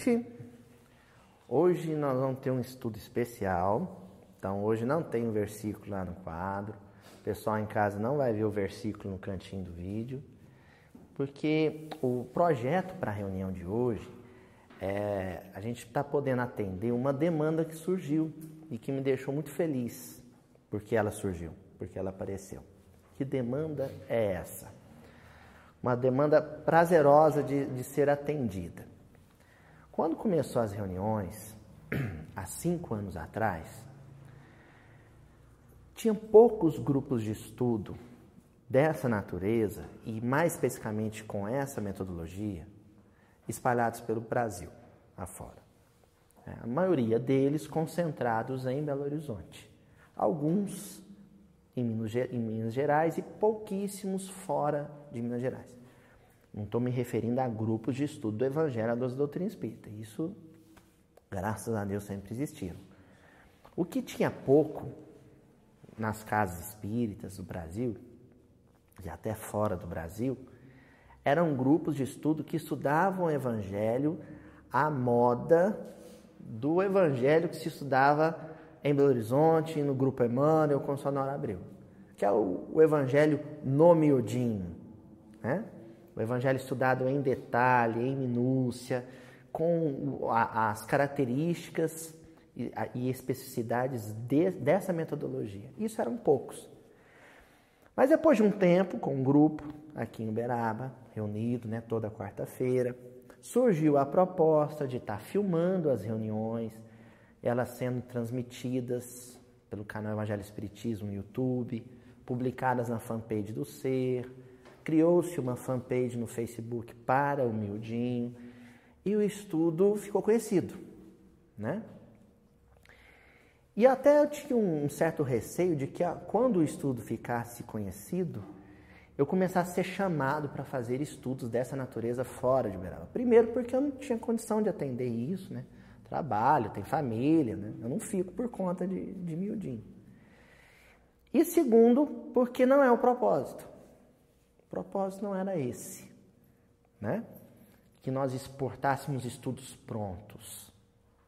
noite. Hoje nós vamos ter um estudo especial. Então, hoje não tem um versículo lá no quadro. O pessoal em casa não vai ver o versículo no cantinho do vídeo, porque o projeto para a reunião de hoje é a gente está podendo atender uma demanda que surgiu e que me deixou muito feliz porque ela surgiu, porque ela apareceu. Que demanda é essa? Uma demanda prazerosa de, de ser atendida. Quando começou as reuniões, há cinco anos atrás, tinha poucos grupos de estudo dessa natureza e mais especificamente com essa metodologia espalhados pelo Brasil afora. É, a maioria deles concentrados em Belo Horizonte. Alguns em Minas, em Minas Gerais e pouquíssimos fora de Minas Gerais. Não estou me referindo a grupos de estudo do Evangelho da doutrina espírita. Isso, graças a Deus, sempre existiram. O que tinha pouco nas casas espíritas do Brasil, e até fora do Brasil, eram grupos de estudo que estudavam o Evangelho à moda do Evangelho que se estudava em Belo Horizonte, no Grupo Emmanuel, com Sonora Abreu, que é o, o Evangelho no miudinho, né? O Evangelho estudado em detalhe, em minúcia, com as características e especificidades de, dessa metodologia. Isso eram poucos. Mas depois de um tempo, com um grupo aqui em Uberaba, reunido né, toda quarta-feira, surgiu a proposta de estar filmando as reuniões, elas sendo transmitidas pelo canal Evangelho Espiritismo no YouTube, publicadas na fanpage do Ser, criou-se uma fanpage no Facebook para o Miudinho e o estudo ficou conhecido, né? E até eu tinha um certo receio de que quando o estudo ficasse conhecido, eu começasse a ser chamado para fazer estudos dessa natureza fora de Uberaba. Primeiro, porque eu não tinha condição de atender isso, né? Trabalho, tem família, né? Eu não fico por conta de, de miudinho. E segundo, porque não é o propósito. Propósito não era esse, né? Que nós exportássemos estudos prontos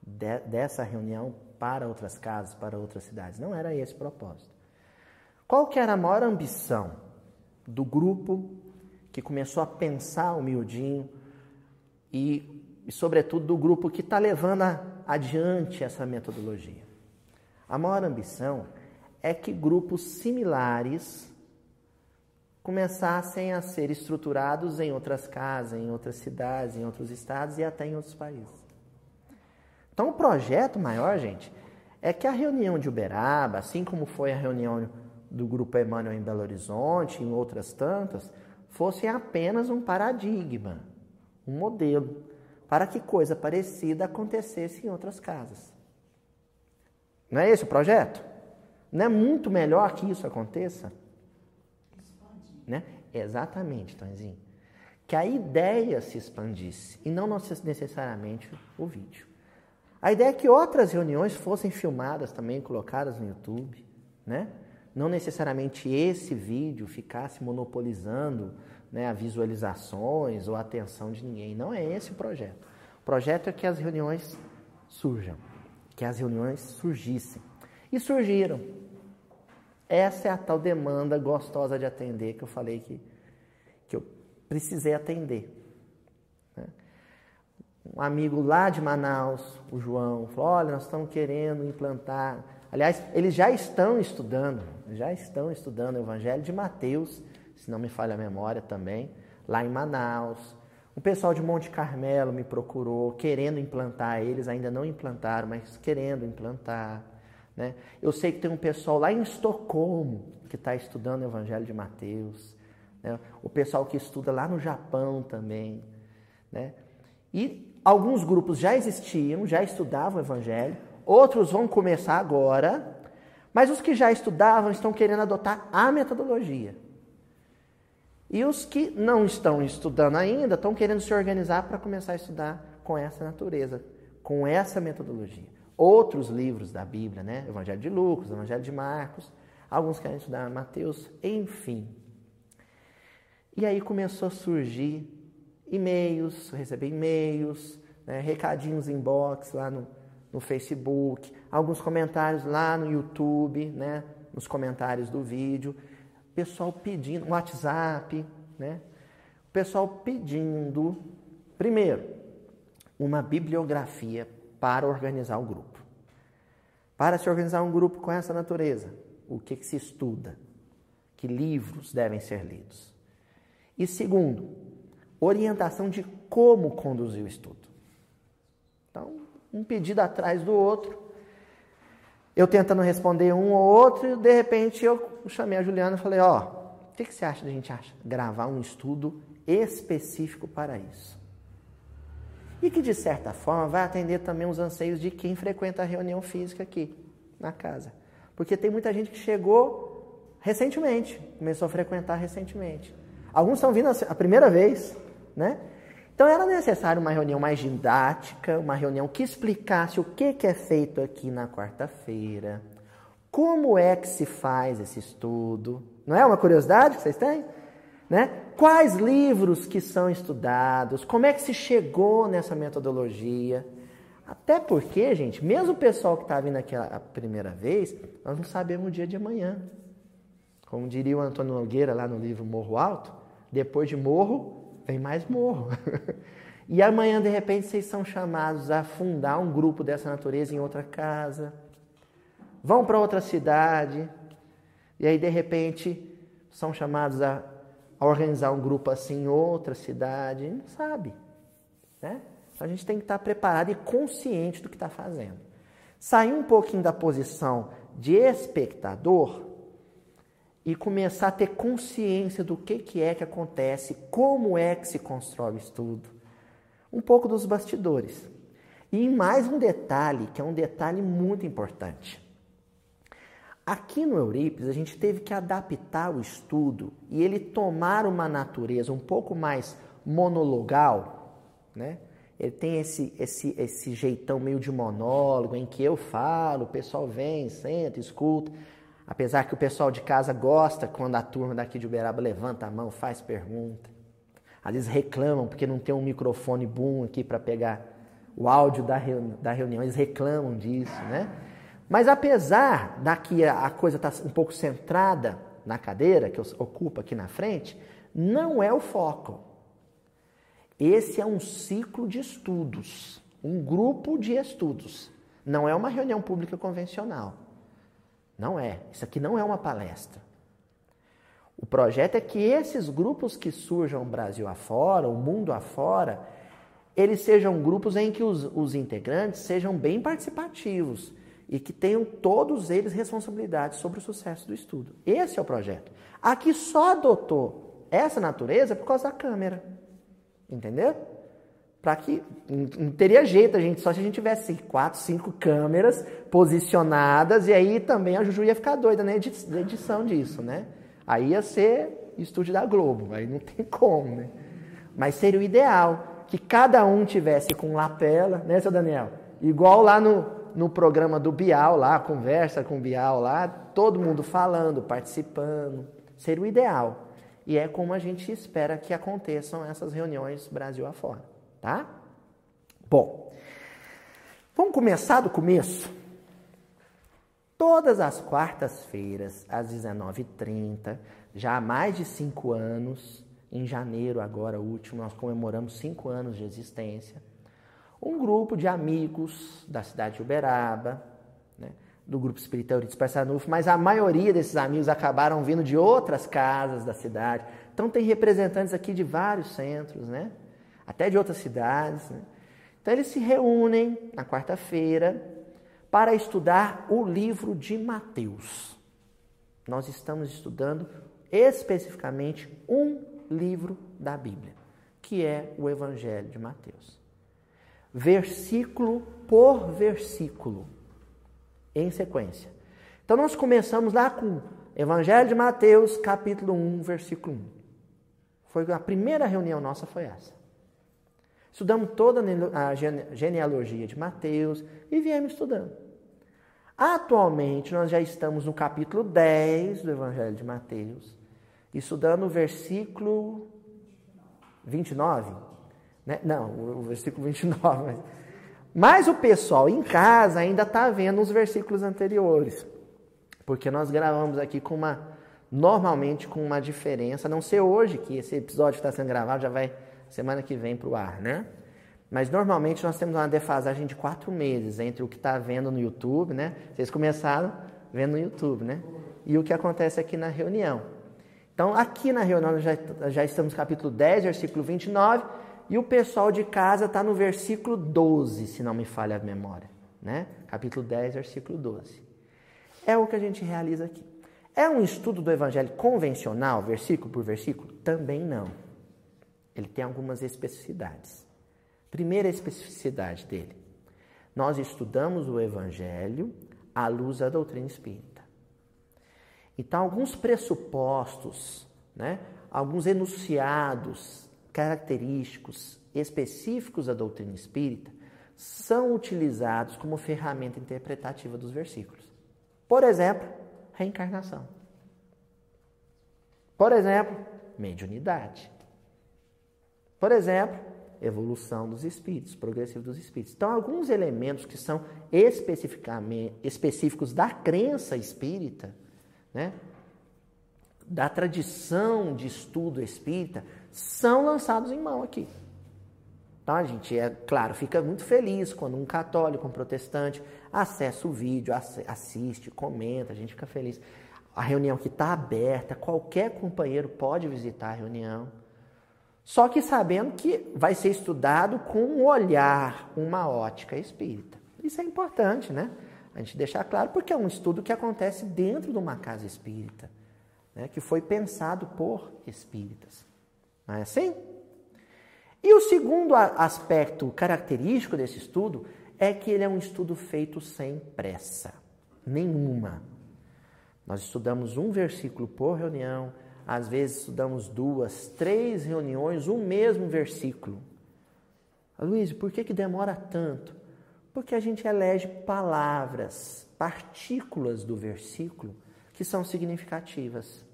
de, dessa reunião para outras casas, para outras cidades. Não era esse o propósito. Qual que era a maior ambição do grupo que começou a pensar o miudinho e, e sobretudo, do grupo que está levando a, adiante essa metodologia? A maior ambição é que grupos similares começassem a ser estruturados em outras casas, em outras cidades, em outros estados e até em outros países. Então, o projeto maior, gente, é que a reunião de Uberaba, assim como foi a reunião do Grupo Emmanuel em Belo Horizonte, em outras tantas, fosse apenas um paradigma, um modelo, para que coisa parecida acontecesse em outras casas. Não é esse o projeto? Não é muito melhor que isso aconteça? Né? Exatamente, Tonzinho. Que a ideia se expandisse e não necessariamente o vídeo. A ideia é que outras reuniões fossem filmadas também, colocadas no YouTube, né? Não necessariamente esse vídeo ficasse monopolizando né, as visualizações ou a atenção de ninguém. Não é esse o projeto. O projeto é que as reuniões surjam, que as reuniões surgissem. E surgiram. Essa é a tal demanda gostosa de atender que eu falei que, que eu precisei atender um amigo lá de Manaus, o João, falou: olha, nós estamos querendo implantar. Aliás, eles já estão estudando, já estão estudando o Evangelho de Mateus, se não me falha a memória também, lá em Manaus. O pessoal de Monte Carmelo me procurou, querendo implantar, eles ainda não implantaram, mas querendo implantar. Né? Eu sei que tem um pessoal lá em Estocolmo que está estudando o Evangelho de Mateus. Né? O pessoal que estuda lá no Japão também. Né? E Alguns grupos já existiam, já estudavam o Evangelho, outros vão começar agora, mas os que já estudavam estão querendo adotar a metodologia. E os que não estão estudando ainda estão querendo se organizar para começar a estudar com essa natureza, com essa metodologia. Outros livros da Bíblia, né? Evangelho de Lucas, Evangelho de Marcos, alguns querem estudar Mateus, enfim. E aí começou a surgir e-mails, receber e-mails, né, recadinhos inbox lá no, no Facebook, alguns comentários lá no YouTube, né, nos comentários do vídeo, pessoal pedindo, WhatsApp, né, o pessoal pedindo, primeiro, uma bibliografia para organizar o grupo. Para se organizar um grupo com essa natureza, o que, que se estuda? Que livros devem ser lidos? E segundo, orientação de como conduzir o estudo. Então, um pedido atrás do outro, eu tentando responder um ou outro, e de repente eu chamei a Juliana e falei: Ó, oh, o que, que você acha da gente gravar um estudo específico para isso? E que, de certa forma, vai atender também os anseios de quem frequenta a reunião física aqui, na casa. Porque tem muita gente que chegou recentemente, começou a frequentar recentemente. Alguns estão vindo a primeira vez, né? Então era necessário uma reunião mais didática, uma reunião que explicasse o que, que é feito aqui na quarta-feira, como é que se faz esse estudo. Não é uma curiosidade que vocês têm? Né? Quais livros que são estudados? Como é que se chegou nessa metodologia? Até porque, gente, mesmo o pessoal que está vindo aqui a primeira vez, nós não sabemos o dia de amanhã. Como diria o Antônio Nogueira lá no livro Morro Alto, depois de morro, vem mais morro. e amanhã, de repente, vocês são chamados a fundar um grupo dessa natureza em outra casa. Vão para outra cidade. E aí, de repente, são chamados a, a organizar um grupo assim em outra cidade. Não sabe. Né? A gente tem que estar preparado e consciente do que está fazendo. Sair um pouquinho da posição de espectador e começar a ter consciência do que, que é que acontece, como é que se constrói o estudo. Um pouco dos bastidores. E mais um detalhe, que é um detalhe muito importante. Aqui no Eurípides, a gente teve que adaptar o estudo e ele tomar uma natureza um pouco mais monologal, né? Ele tem esse, esse, esse jeitão meio de monólogo, em que eu falo, o pessoal vem, senta, escuta. Apesar que o pessoal de casa gosta quando a turma daqui de Uberaba levanta a mão, faz pergunta. Às vezes reclamam porque não tem um microfone boom aqui para pegar o áudio da reunião, eles reclamam disso, né? Mas apesar daqui a coisa estar tá um pouco centrada na cadeira, que ocupa aqui na frente, não é o foco. Esse é um ciclo de estudos, um grupo de estudos. Não é uma reunião pública convencional. Não é. Isso aqui não é uma palestra. O projeto é que esses grupos que surjam Brasil afora, o mundo afora, eles sejam grupos em que os, os integrantes sejam bem participativos e que tenham todos eles responsabilidade sobre o sucesso do estudo. Esse é o projeto. Aqui só adotou essa natureza por causa da câmera. Entendeu? para que não teria jeito a gente só se a gente tivesse quatro, cinco câmeras posicionadas e aí também a Juju ia ficar doida na edição disso, né? Aí ia ser estúdio da Globo, aí não tem como, né? Mas seria o ideal que cada um tivesse com lapela, né, seu Daniel? Igual lá no, no programa do Bial, lá, conversa com o Bial lá, todo mundo falando, participando. Seria o ideal. E é como a gente espera que aconteçam essas reuniões Brasil afora tá? Bom, vamos começar do começo? Todas as quartas-feiras, às 19h30, já há mais de cinco anos, em janeiro agora último, nós comemoramos cinco anos de existência, um grupo de amigos da cidade de Uberaba, né, do Grupo Espírita Euridice Passanufo, mas a maioria desses amigos acabaram vindo de outras casas da cidade. Então tem representantes aqui de vários centros, né? até de outras cidades. Né? Então eles se reúnem na quarta-feira para estudar o livro de Mateus. Nós estamos estudando especificamente um livro da Bíblia, que é o Evangelho de Mateus. Versículo por versículo, em sequência. Então nós começamos lá com Evangelho de Mateus, capítulo 1, versículo 1. Foi a primeira reunião nossa foi essa. Estudamos toda a genealogia de Mateus e viemos estudando. Atualmente, nós já estamos no capítulo 10 do Evangelho de Mateus, estudando o versículo 29. Né? Não, o versículo 29. Mas, mas o pessoal em casa ainda está vendo os versículos anteriores. Porque nós gravamos aqui com uma. Normalmente com uma diferença, a não ser hoje, que esse episódio está sendo gravado, já vai semana que vem para o ar, né? Mas normalmente nós temos uma defasagem de quatro meses entre o que está vendo no YouTube, né? Vocês começaram vendo no YouTube, né? E o que acontece aqui na reunião. Então, aqui na reunião já, já estamos no capítulo 10, versículo 29, e o pessoal de casa está no versículo 12, se não me falha a memória. Né? Capítulo 10, versículo 12. É o que a gente realiza aqui. É um estudo do evangelho convencional, versículo por versículo? Também não. Ele tem algumas especificidades. Primeira especificidade dele: nós estudamos o evangelho à luz da doutrina espírita. Então, alguns pressupostos, né, alguns enunciados característicos específicos da doutrina espírita são utilizados como ferramenta interpretativa dos versículos. Por exemplo, reencarnação. Por exemplo, mediunidade. Por exemplo, evolução dos espíritos, progressivo dos espíritos. Então, alguns elementos que são especificamente específicos da crença espírita, né, da tradição de estudo espírita, são lançados em mão aqui. Então a gente, é claro, fica muito feliz quando um católico, um protestante, acessa o vídeo, assiste, comenta, a gente fica feliz. A reunião que está aberta, qualquer companheiro pode visitar a reunião. Só que sabendo que vai ser estudado com um olhar, uma ótica espírita. Isso é importante, né? A gente deixar claro, porque é um estudo que acontece dentro de uma casa espírita, né? que foi pensado por espíritas. Não é assim? E o segundo aspecto característico desse estudo é que ele é um estudo feito sem pressa nenhuma. Nós estudamos um versículo por reunião, às vezes estudamos duas, três reuniões, o mesmo versículo. Luiz, por que, que demora tanto? Porque a gente elege palavras, partículas do versículo que são significativas.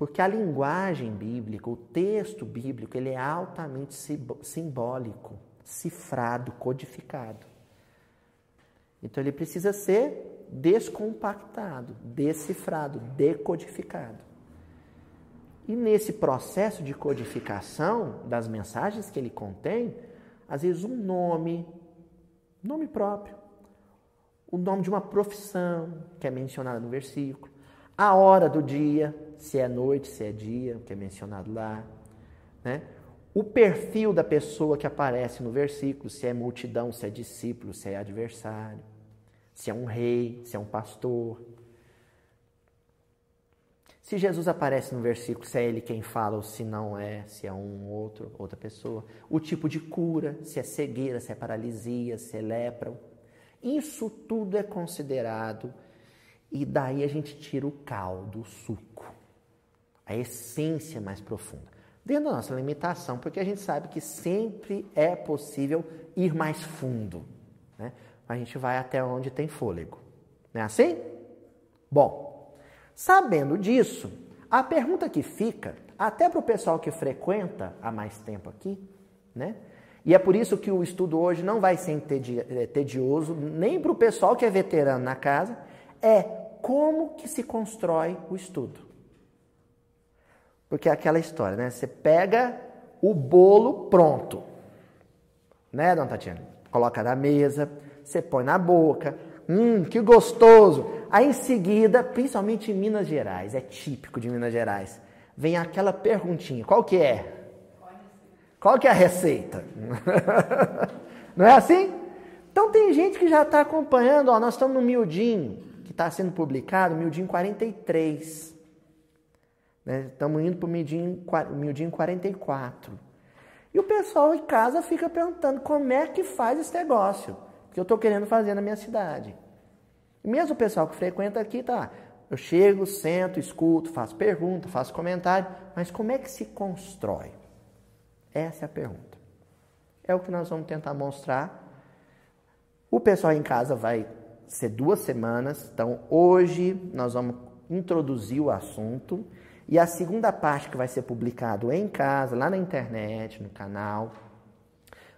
Porque a linguagem bíblica, o texto bíblico, ele é altamente simbólico, cifrado, codificado. Então ele precisa ser descompactado, decifrado, decodificado. E nesse processo de codificação das mensagens que ele contém, às vezes um nome, nome próprio, o nome de uma profissão que é mencionada no versículo, a hora do dia, se é noite, se é dia, que é mencionado lá, né? O perfil da pessoa que aparece no versículo, se é multidão, se é discípulo, se é adversário, se é um rei, se é um pastor. Se Jesus aparece no versículo, se é ele quem fala ou se não é, se é um outro, outra pessoa. O tipo de cura, se é cegueira, se é paralisia, se é lepra. Isso tudo é considerado e daí a gente tira o caldo, o suco, a essência mais profunda. Dentro da nossa limitação, porque a gente sabe que sempre é possível ir mais fundo. Né? A gente vai até onde tem fôlego. Não é assim? Bom, sabendo disso, a pergunta que fica, até para o pessoal que frequenta há mais tempo aqui, né? E é por isso que o estudo hoje não vai ser eh, tedioso, nem para o pessoal que é veterano na casa, é como que se constrói o estudo. Porque é aquela história, né? Você pega o bolo pronto, né, dona Tatiana? Coloca na mesa, você põe na boca, hum, que gostoso. Aí em seguida, principalmente em Minas Gerais, é típico de Minas Gerais, vem aquela perguntinha, qual que é? Qual que é a receita? Não é assim? Então tem gente que já está acompanhando, ó, nós estamos no miudinho que está sendo publicado, Mildinho 43. Né? Estamos indo para o Mildinho 44. E o pessoal em casa fica perguntando como é que faz esse negócio que eu estou querendo fazer na minha cidade. Mesmo o pessoal que frequenta aqui, tá. Eu chego, sento, escuto, faço pergunta, faço comentário, mas como é que se constrói? Essa é a pergunta. É o que nós vamos tentar mostrar. O pessoal em casa vai ser duas semanas. Então, hoje nós vamos introduzir o assunto. E a segunda parte que vai ser publicado em casa, lá na internet, no canal,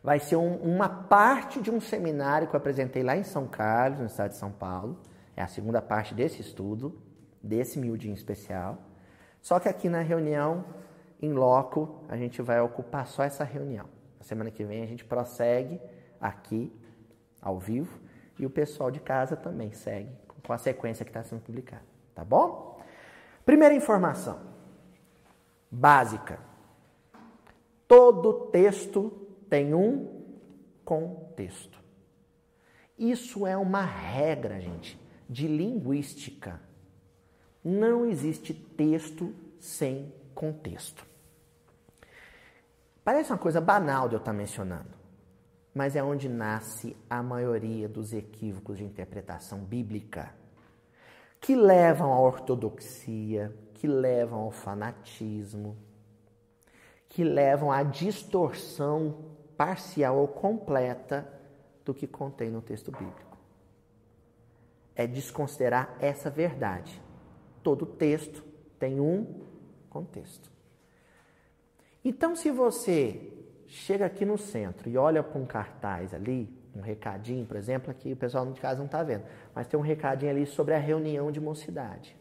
Vai ser um, uma parte de um seminário que eu apresentei lá em São Carlos, no estado de São Paulo. É a segunda parte desse estudo, desse miudinho especial. Só que aqui na reunião, em loco, a gente vai ocupar só essa reunião. Na semana que vem a gente prossegue aqui, ao vivo, e o pessoal de casa também segue com a sequência que está sendo publicada. Tá bom? Primeira informação básica. Todo texto tem um contexto. Isso é uma regra, gente, de linguística. Não existe texto sem contexto. Parece uma coisa banal de eu estar mencionando, mas é onde nasce a maioria dos equívocos de interpretação bíblica, que levam à ortodoxia, que levam ao fanatismo, que levam à distorção parcial ou completa do que contém no texto bíblico. É desconsiderar essa verdade. Todo texto tem um contexto. Então, se você chega aqui no centro e olha para um cartaz ali, um recadinho, por exemplo, aqui o pessoal de casa não está vendo, mas tem um recadinho ali sobre a reunião de mocidade.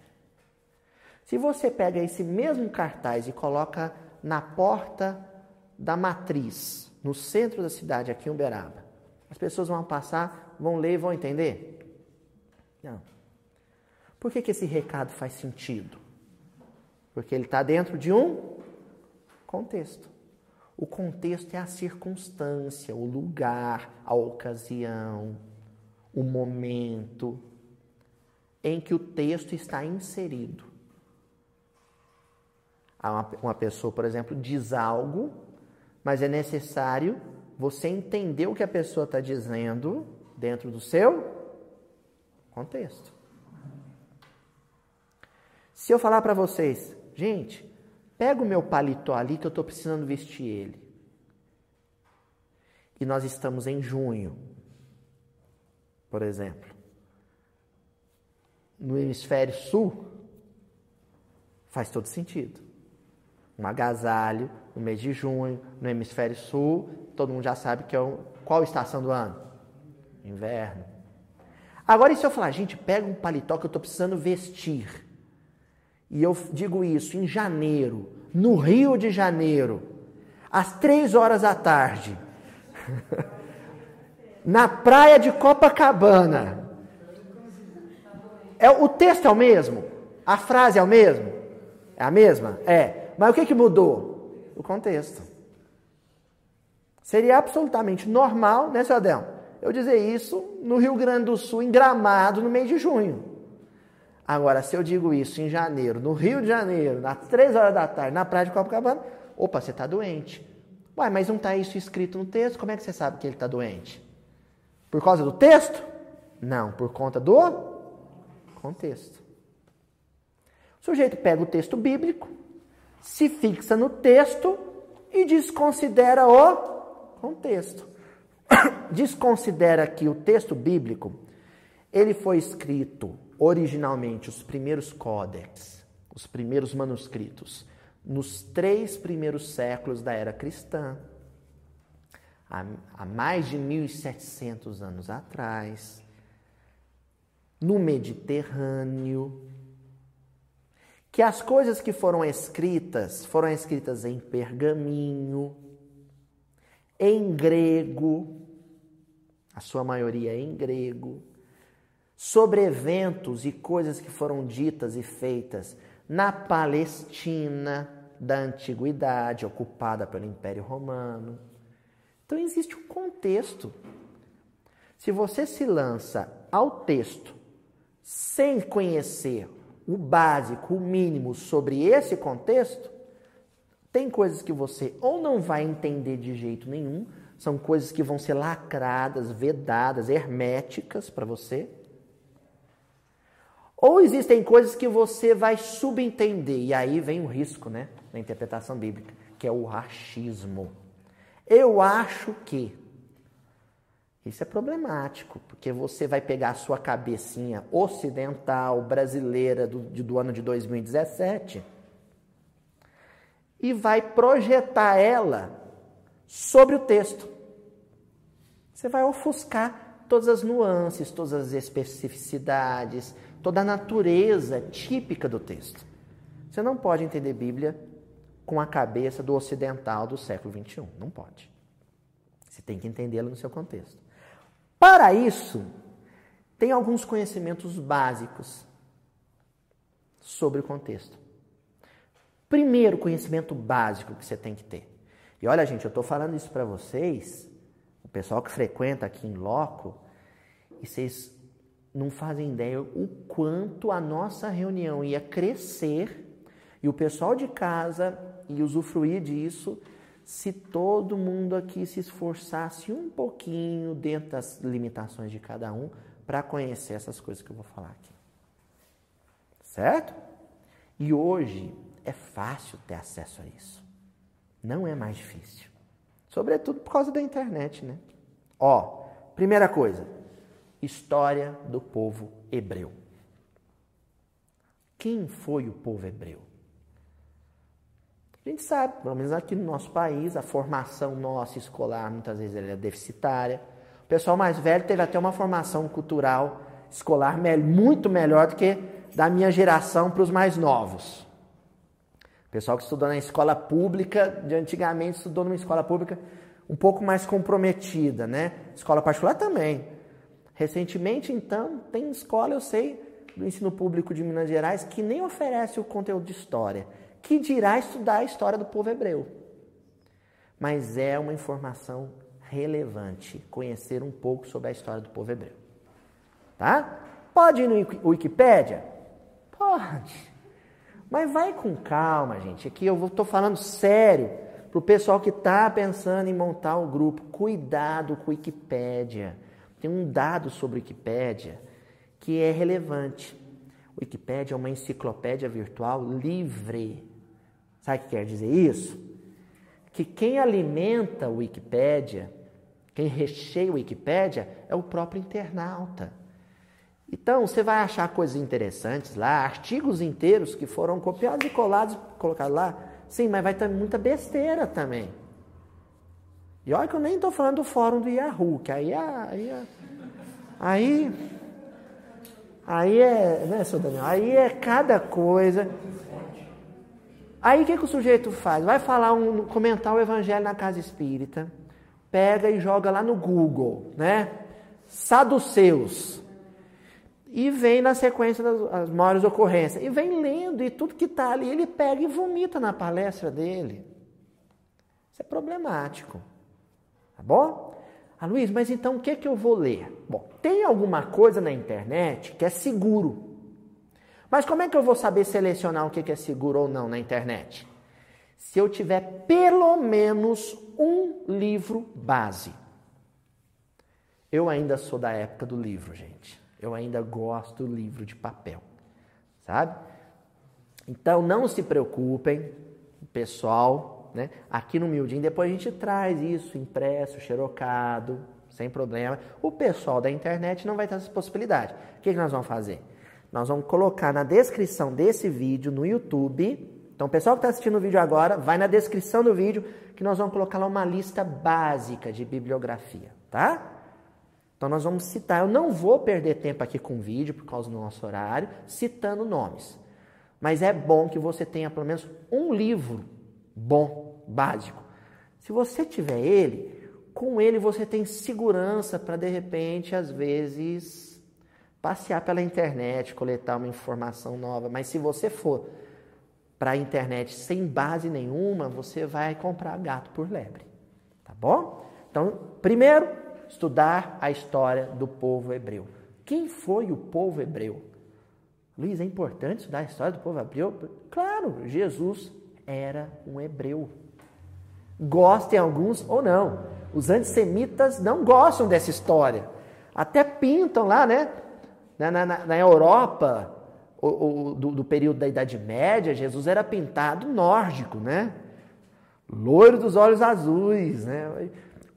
Se você pega esse mesmo cartaz e coloca na porta da matriz, no centro da cidade, aqui em Uberaba, as pessoas vão passar, vão ler e vão entender? Não. Por que, que esse recado faz sentido? Porque ele está dentro de um contexto. O contexto é a circunstância, o lugar, a ocasião, o momento em que o texto está inserido. Uma pessoa, por exemplo, diz algo, mas é necessário você entender o que a pessoa está dizendo dentro do seu contexto. Se eu falar para vocês, gente, pega o meu paletó ali que eu estou precisando vestir ele. E nós estamos em junho, por exemplo. No hemisfério sul, faz todo sentido. Um agasalho no mês de junho, no hemisfério sul, todo mundo já sabe que é qual estação do ano? Inverno. Agora, e se eu falar, gente, pega um paletó que eu estou precisando vestir e eu digo isso em janeiro, no Rio de Janeiro, às três horas da tarde, na praia de Copacabana. É, o texto é o mesmo? A frase é o mesmo? É a mesma? É. Mas o que, que mudou? O contexto. Seria absolutamente normal, né, seu Adão? Eu dizer isso no Rio Grande do Sul, em Gramado, no mês de junho. Agora, se eu digo isso em janeiro, no Rio de Janeiro, às três horas da tarde, na praia de Copacabana, opa, você está doente. Uai, mas não está isso escrito no texto, como é que você sabe que ele está doente? Por causa do texto? Não, por conta do contexto. O sujeito pega o texto bíblico, se fixa no texto e desconsidera o contexto. Desconsidera que o texto bíblico ele foi escrito originalmente os primeiros códex, os primeiros manuscritos, nos três primeiros séculos da era cristã, há, mais de 1700 anos atrás, no Mediterrâneo, que as coisas que foram escritas foram escritas em pergaminho, em grego, a sua maioria em grego, sobre eventos e coisas que foram ditas e feitas na Palestina da antiguidade, ocupada pelo Império Romano. Então existe um contexto. Se você se lança ao texto sem conhecer o básico, o mínimo sobre esse contexto, tem coisas que você ou não vai entender de jeito nenhum, são coisas que vão ser lacradas, vedadas, herméticas para você ou existem coisas que você vai subentender, e aí vem o risco, né, na interpretação bíblica, que é o achismo. Eu acho que. Isso é problemático, porque você vai pegar a sua cabecinha ocidental, brasileira, do, do ano de 2017, e vai projetar ela sobre o texto. Você vai ofuscar todas as nuances, todas as especificidades, toda a natureza típica do texto. Você não pode entender Bíblia com a cabeça do ocidental do século XXI. Não pode. Você tem que entendê-la no seu contexto. Para isso, tem alguns conhecimentos básicos sobre o contexto. Primeiro conhecimento básico que você tem que ter. E olha, gente, eu estou falando isso para vocês, o pessoal que frequenta aqui em loco, e vocês não fazem ideia o quanto a nossa reunião ia crescer e o pessoal de casa ia usufruir disso se todo mundo aqui se esforçasse um pouquinho dentro das limitações de cada um para conhecer essas coisas que eu vou falar aqui. Certo? E hoje é fácil ter acesso a isso. Não é mais difícil. Sobretudo por causa da internet, né? Ó, primeira coisa, história do povo hebreu. Quem foi o povo hebreu? A gente sabe, pelo menos aqui no nosso país, a formação nossa escolar muitas vezes é deficitária. O pessoal mais velho teve até uma formação cultural escolar muito melhor do que da minha geração para os mais novos. O pessoal que estudou na escola pública, de antigamente estudou numa escola pública um pouco mais comprometida, né? Escola particular também. Recentemente, então, tem escola, eu sei, do ensino público de Minas Gerais, que nem oferece o conteúdo de história que dirá estudar a história do povo hebreu. Mas é uma informação relevante conhecer um pouco sobre a história do povo hebreu. Tá? Pode ir no Wikipédia? Pode. Mas vai com calma, gente. Aqui eu estou falando sério para o pessoal que está pensando em montar um grupo. Cuidado com o Wikipédia. Tem um dado sobre Wikipédia que é relevante. O Wikipédia é uma enciclopédia virtual livre. Sabe o que quer dizer isso? Que quem alimenta o Wikipédia, quem recheia o Wikipédia, é o próprio internauta. Então, você vai achar coisas interessantes lá, artigos inteiros que foram copiados e colados, colocados lá. Sim, mas vai ter muita besteira também. E olha que eu nem estou falando do fórum do Yahoo, que aí, é, aí, é, aí, aí é, né, seu Daniel? Aí é cada coisa. Aí o que, que o sujeito faz? Vai falar um, comentar o evangelho na casa espírita, pega e joga lá no Google, né? Saduceus. E vem na sequência das maiores ocorrências. E vem lendo, e tudo que está ali, ele pega e vomita na palestra dele. Isso é problemático. Tá bom? Ah, Luiz, mas então o que, que eu vou ler? Bom, tem alguma coisa na internet que é seguro. Mas como é que eu vou saber selecionar o que é seguro ou não na internet? Se eu tiver pelo menos um livro base. Eu ainda sou da época do livro, gente. Eu ainda gosto do livro de papel, sabe? Então não se preocupem, pessoal, né? Aqui no Mildinho depois a gente traz isso impresso, xerocado, sem problema. O pessoal da internet não vai ter essa possibilidade. O que, que nós vamos fazer? Nós vamos colocar na descrição desse vídeo no YouTube. Então, o pessoal que está assistindo o vídeo agora, vai na descrição do vídeo que nós vamos colocar lá uma lista básica de bibliografia, tá? Então, nós vamos citar. Eu não vou perder tempo aqui com o vídeo, por causa do nosso horário, citando nomes. Mas é bom que você tenha pelo menos um livro bom, básico. Se você tiver ele, com ele você tem segurança para, de repente, às vezes passear pela internet, coletar uma informação nova, mas se você for para a internet sem base nenhuma, você vai comprar gato por lebre, tá bom? Então, primeiro, estudar a história do povo hebreu. Quem foi o povo hebreu? Luiz, é importante estudar a história do povo hebreu? Claro, Jesus era um hebreu. Gostem alguns ou não. Os antissemitas não gostam dessa história. Até pintam lá, né? Na, na, na Europa, o, o, do, do, período da Idade Média, Jesus era pintado nórdico, né? Loiro dos olhos azuis, né?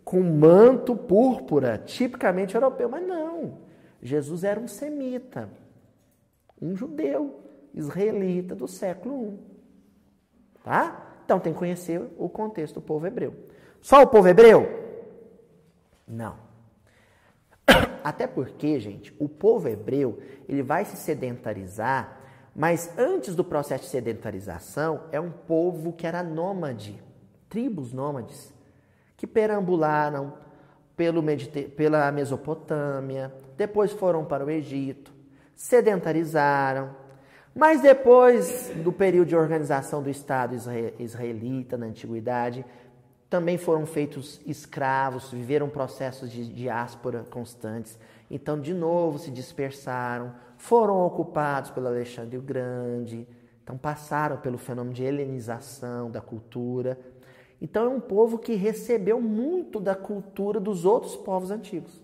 Com manto púrpura, tipicamente europeu. Mas não, Jesus era um semita, um judeu, israelita do século I. Tá? Então tem que conhecer o contexto do povo hebreu. Só o povo hebreu? Não. até porque, gente, o povo hebreu, ele vai se sedentarizar, mas antes do processo de sedentarização, é um povo que era nômade, tribos nômades, que perambularam pelo pela Mesopotâmia, depois foram para o Egito, sedentarizaram, mas depois do período de organização do Estado israelita na antiguidade, também foram feitos escravos, viveram processos de diáspora constantes. Então, de novo, se dispersaram, foram ocupados pelo Alexandre o Grande, então passaram pelo fenômeno de helenização da cultura. Então, é um povo que recebeu muito da cultura dos outros povos antigos.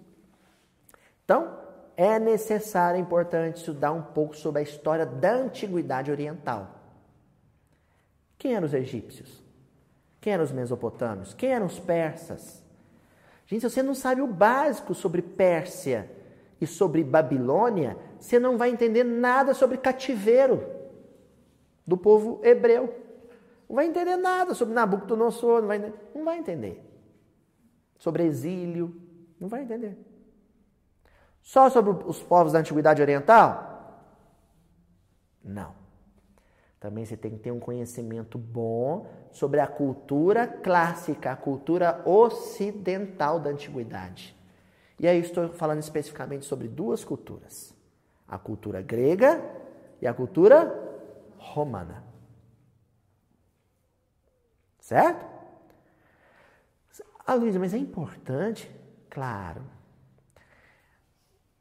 Então, é necessário, é importante estudar um pouco sobre a história da antiguidade oriental. Quem eram os egípcios? Quem eram os mesopotâmios? Quem eram os persas? Gente, se você não sabe o básico sobre Pérsia e sobre Babilônia, você não vai entender nada sobre cativeiro do povo hebreu. Não vai entender nada sobre Nabucodonosor, não vai, não vai entender. Sobre exílio, não vai entender. Só sobre os povos da Antiguidade Oriental? Não. Também você tem que ter um conhecimento bom sobre a cultura clássica, a cultura ocidental da antiguidade. E aí estou falando especificamente sobre duas culturas: a cultura grega e a cultura romana. Certo? Ah, Luísa, mas é importante? Claro.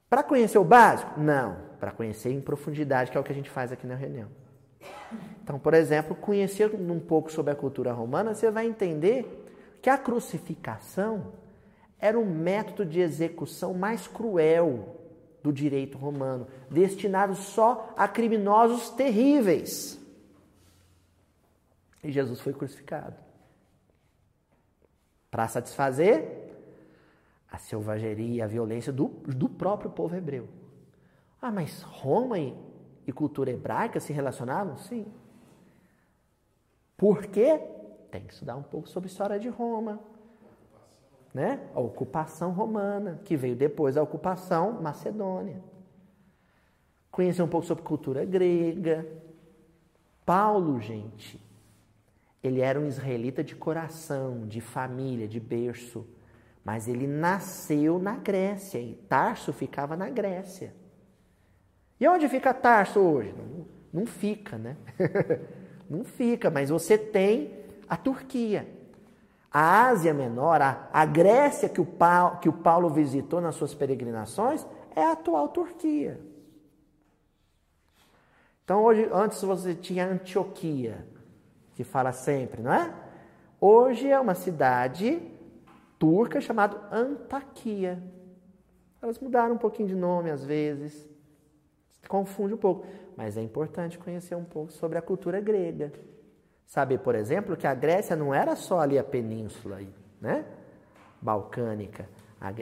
Para conhecer o básico? Não. Para conhecer em profundidade, que é o que a gente faz aqui na reunião. Então, por exemplo, conhecer um pouco sobre a cultura romana, você vai entender que a crucificação era o método de execução mais cruel do direito romano, destinado só a criminosos terríveis. E Jesus foi crucificado para satisfazer a selvageria a violência do, do próprio povo hebreu. Ah, mas Roma e e cultura hebraica se relacionavam? Sim. Por quê? Tem que estudar um pouco sobre a história de Roma. Né? A ocupação romana, que veio depois da ocupação macedônia. Conhecer um pouco sobre cultura grega. Paulo, gente, ele era um israelita de coração, de família, de berço. Mas ele nasceu na Grécia e Tarso ficava na Grécia. E onde fica Tarso hoje? Não, não fica, né? não fica, mas você tem a Turquia. A Ásia Menor, a, a Grécia que o, Paulo, que o Paulo visitou nas suas peregrinações, é a atual Turquia. Então, hoje, antes você tinha Antioquia, que fala sempre, não é? Hoje é uma cidade turca chamada Antaquia. Elas mudaram um pouquinho de nome às vezes confunde um pouco. Mas é importante conhecer um pouco sobre a cultura grega. Saber, por exemplo, que a Grécia não era só ali a península né? balcânica.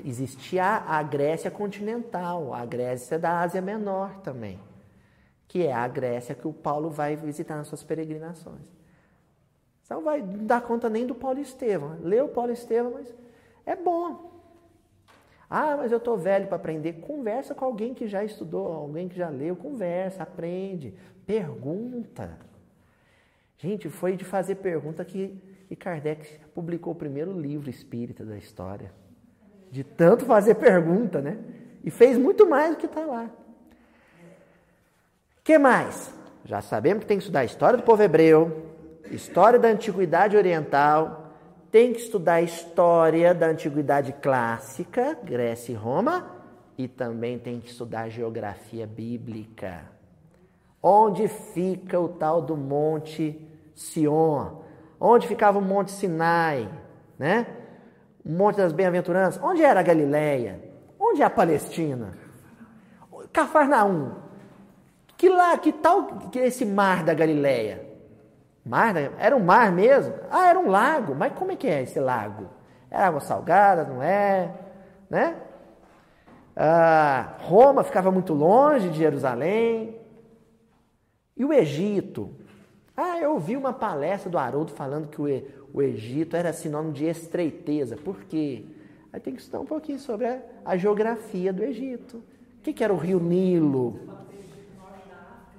existia a Grécia continental, a Grécia da Ásia Menor também, que é a Grécia que o Paulo vai visitar nas suas peregrinações. Não vai dar conta nem do Paulo Estevão. Lê o Paulo Estevão, mas é bom. Ah, mas eu estou velho para aprender. Conversa com alguém que já estudou, alguém que já leu. Conversa, aprende, pergunta. Gente, foi de fazer pergunta que, que Kardec publicou o primeiro livro espírita da história. De tanto fazer pergunta, né? E fez muito mais do que está lá. que mais? Já sabemos que tem que estudar a história do povo hebreu, história da antiguidade oriental, tem que estudar a história da antiguidade clássica, Grécia e Roma, e também tem que estudar geografia bíblica. Onde fica o tal do Monte Sion? Onde ficava o Monte Sinai? Né? O Monte das Bem-aventuranças? Onde era a Galileia? Onde é a Palestina? Cafarnaum. Que lá, que tal que esse mar da Galileia? Mar, né? era um mar mesmo? Ah, era um lago. Mas como é que é esse lago? É água salgada, não é? Né? Ah, Roma ficava muito longe de Jerusalém. E o Egito? Ah, eu ouvi uma palestra do Haroldo falando que o, o Egito era sinônimo de estreiteza. Por quê? Aí tem que estudar um pouquinho sobre a, a geografia do Egito. O que, que era o rio Nilo?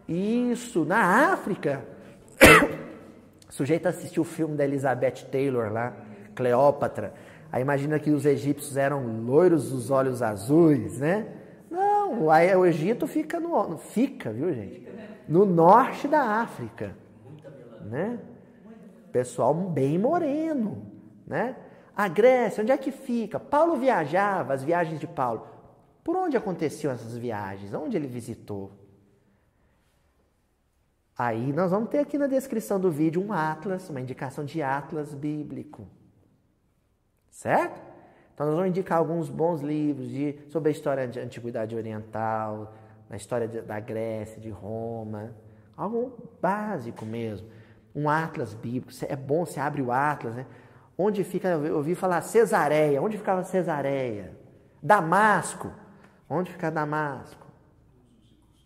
Isso, na África. Sujeito assistiu o filme da Elizabeth Taylor lá, Cleópatra. Aí imagina que os egípcios eram loiros dos olhos azuis, né? Não, aí o Egito fica no fica, viu, gente? No norte da África, né? Pessoal bem moreno, né? A Grécia, onde é que fica? Paulo viajava, as viagens de Paulo. Por onde aconteciam essas viagens? Onde ele visitou? Aí nós vamos ter aqui na descrição do vídeo um atlas, uma indicação de atlas bíblico. Certo? Então nós vamos indicar alguns bons livros de, sobre a história da Antiguidade Oriental, na história da Grécia, de Roma. Algo básico mesmo. Um atlas bíblico. É bom, você abre o atlas, né? Onde fica, eu ouvi falar Cesareia. Onde ficava Cesareia? Damasco. Onde fica Damasco?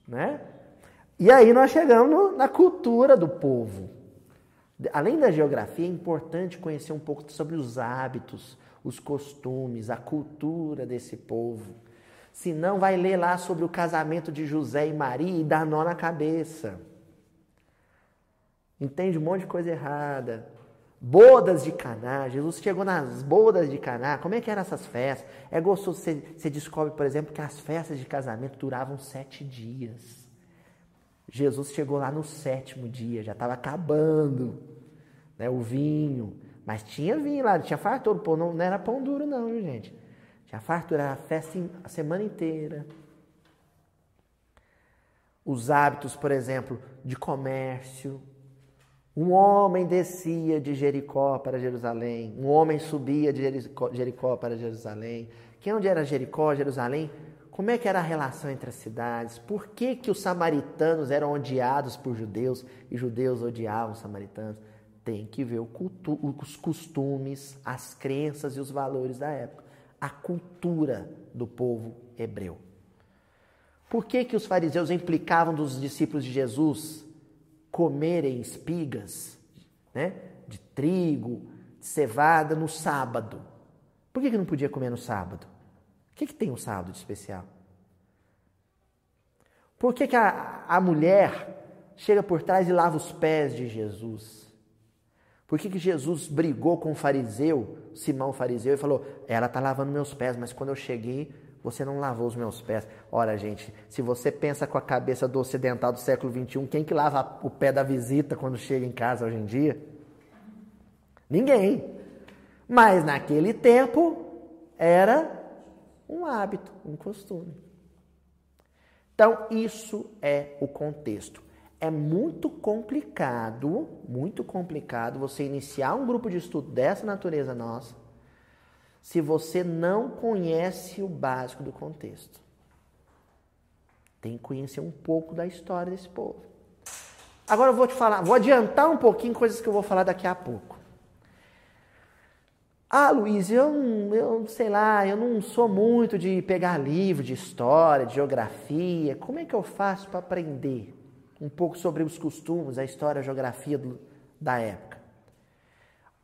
Né? E aí nós chegamos na cultura do povo. Além da geografia, é importante conhecer um pouco sobre os hábitos, os costumes, a cultura desse povo. Senão vai ler lá sobre o casamento de José e Maria e dá nó na cabeça. Entende um monte de coisa errada. Bodas de Caná, Jesus chegou nas bodas de Caná. Como é que eram essas festas? É gostoso, você, você descobre, por exemplo, que as festas de casamento duravam sete dias. Jesus chegou lá no sétimo dia, já estava acabando né, o vinho. Mas tinha vinho lá, tinha fartura. Pô, não, não era pão duro, não, gente? Tinha fartura, era festa a semana inteira. Os hábitos, por exemplo, de comércio. Um homem descia de Jericó para Jerusalém, um homem subia de Jericó para Jerusalém. Quem onde era Jericó, Jerusalém? Como é que era a relação entre as cidades? Por que, que os samaritanos eram odiados por judeus e judeus odiavam os samaritanos? Tem que ver os costumes, as crenças e os valores da época. A cultura do povo hebreu. Por que, que os fariseus implicavam dos discípulos de Jesus comerem espigas né, de trigo, de cevada no sábado? Por que, que não podia comer no sábado? O que, que tem o um sábado de especial? Por que, que a, a mulher chega por trás e lava os pés de Jesus? Por que, que Jesus brigou com o fariseu, Simão fariseu, e falou: Ela está lavando meus pés, mas quando eu cheguei, você não lavou os meus pés. Ora, gente, se você pensa com a cabeça do ocidental do século XXI, quem que lava o pé da visita quando chega em casa hoje em dia? Ninguém. Mas naquele tempo era um hábito, um costume. Então, isso é o contexto. É muito complicado, muito complicado você iniciar um grupo de estudo dessa natureza nossa se você não conhece o básico do contexto. Tem que conhecer um pouco da história desse povo. Agora eu vou te falar, vou adiantar um pouquinho coisas que eu vou falar daqui a pouco. Ah, Luiz, eu, eu sei lá, eu não sou muito de pegar livro de história, de geografia. Como é que eu faço para aprender um pouco sobre os costumes, a história, a geografia do, da época?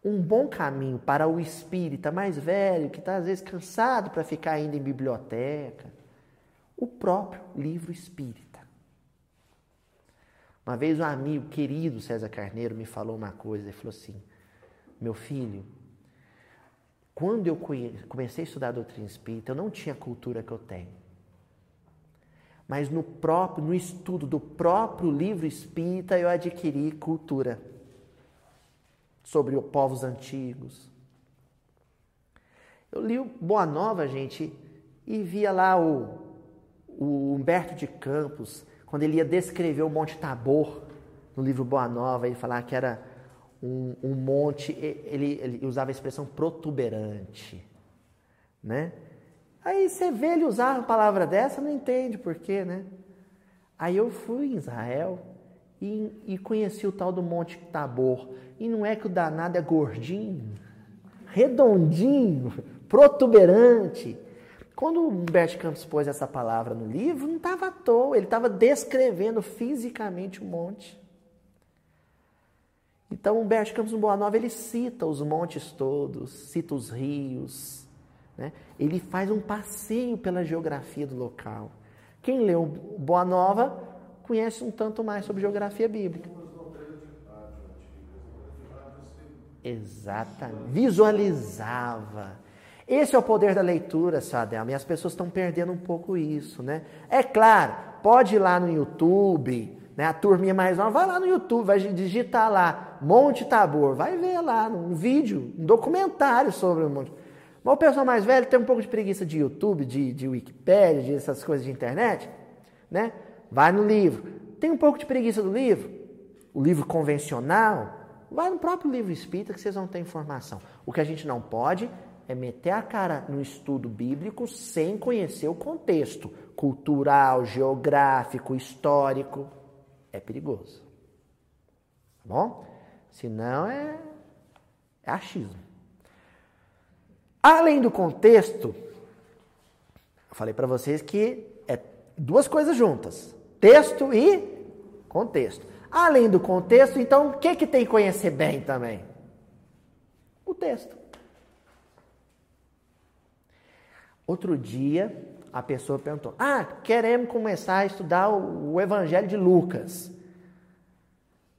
Um bom caminho para o espírita mais velho, que está às vezes cansado para ficar ainda em biblioteca, o próprio livro espírita. Uma vez um amigo querido, César Carneiro, me falou uma coisa, ele falou assim: meu filho, quando eu comecei a estudar a doutrina espírita, eu não tinha a cultura que eu tenho. Mas no próprio, no estudo do próprio livro espírita, eu adquiri cultura sobre os povos antigos. Eu li o Boa Nova, gente, e via lá o, o Humberto de Campos, quando ele ia descrever o Monte Tabor no livro Boa Nova, ele falava que era um, um monte, ele, ele, usava a expressão protuberante, né? Aí você vê ele usar uma palavra dessa, não entende por quê, né? Aí eu fui em Israel e, e conheci o tal do Monte Tabor. E não é que o danado é gordinho, redondinho, protuberante. Quando o Humberto Campos pôs essa palavra no livro, não estava à toa, ele estava descrevendo fisicamente o monte. Então, Humberto Campos Boa Nova, ele cita os montes todos, cita os rios, Né? Ele faz um passeio pela geografia do local. Quem leu Boa Nova conhece um tanto mais sobre geografia bíblica. Exatamente. Visualizava. Esse é o poder da leitura, Sadelma, e as pessoas estão perdendo um pouco isso, né? É claro, pode ir lá no YouTube, né? A turminha mais nova, vai lá no YouTube, vai digitar lá, Monte Tabor, vai ver lá um vídeo, um documentário sobre o Monte Mas o pessoal mais velho tem um pouco de preguiça de YouTube, de, de Wikipédia, de essas coisas de internet, né? Vai no livro. Tem um pouco de preguiça do livro? O livro convencional? Vai no próprio livro espírita que vocês vão ter informação. O que a gente não pode é meter a cara no estudo bíblico sem conhecer o contexto cultural, geográfico, histórico. É perigoso. Tá bom? Senão é, é achismo. Além do contexto, eu falei para vocês que é duas coisas juntas: texto e contexto. Além do contexto, então, o que, que tem que conhecer bem também? O texto. Outro dia, a pessoa perguntou: Ah, queremos começar a estudar o, Evangelho de Lucas. O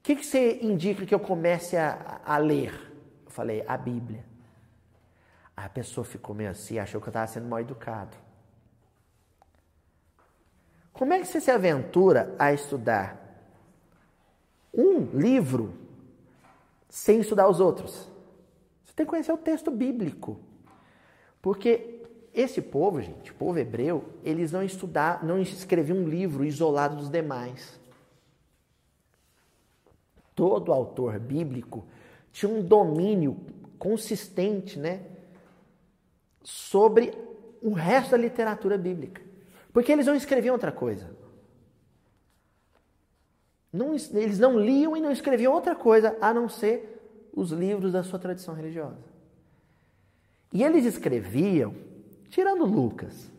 que, que você indica que eu comece a, a ler? Eu falei: A Bíblia. A pessoa ficou meio assim, achou que eu estava sendo mal educado. Como é que você se aventura a estudar um livro sem estudar os outros? Você tem que conhecer o texto bíblico. Porque esse povo, gente, povo hebreu, eles não estudaram, não escreviam um livro isolado dos demais. Todo autor bíblico tinha um domínio consistente, né, sobre o resto da literatura bíblica. Porque eles não escreviam outra coisa. Não, eles não liam e não escreviam outra coisa a não ser os livros da sua tradição religiosa. E eles escreviam Tirando Lucas,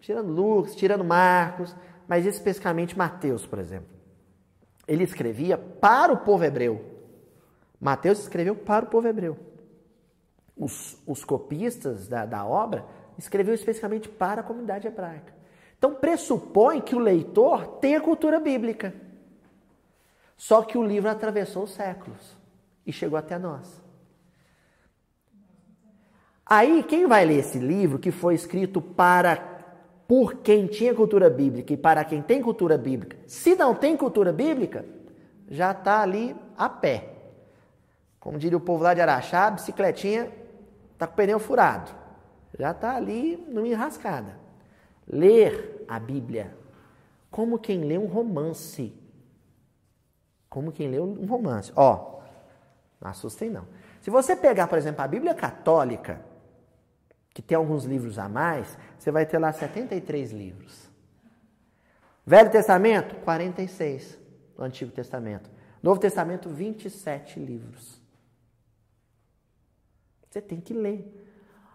tirando Lucas, tirando Marcos, mas especificamente Mateus, por exemplo. Ele escrevia para o povo hebreu. Mateus escreveu para o povo hebreu. Os, os copistas da, da obra escreveu especificamente para a comunidade hebraica. Então pressupõe que o leitor tem a cultura bíblica. Só que o livro atravessou os séculos e chegou até nós. Aí, quem vai ler esse livro que foi escrito para por quem tinha cultura bíblica e para quem tem cultura bíblica, se não tem cultura bíblica, já está ali a pé. Como diria o povo lá de Araxá, a bicicletinha está com o pneu furado. Já está ali numa enrascada. Ler a Bíblia como quem lê um romance. Como quem lê um romance. Ó, não assustem não. Se você pegar, por exemplo, a Bíblia Católica, que tem alguns livros a mais, você vai ter lá 73 livros. Velho Testamento, 46. No Antigo Testamento. Novo Testamento, 27 livros. Você tem que ler.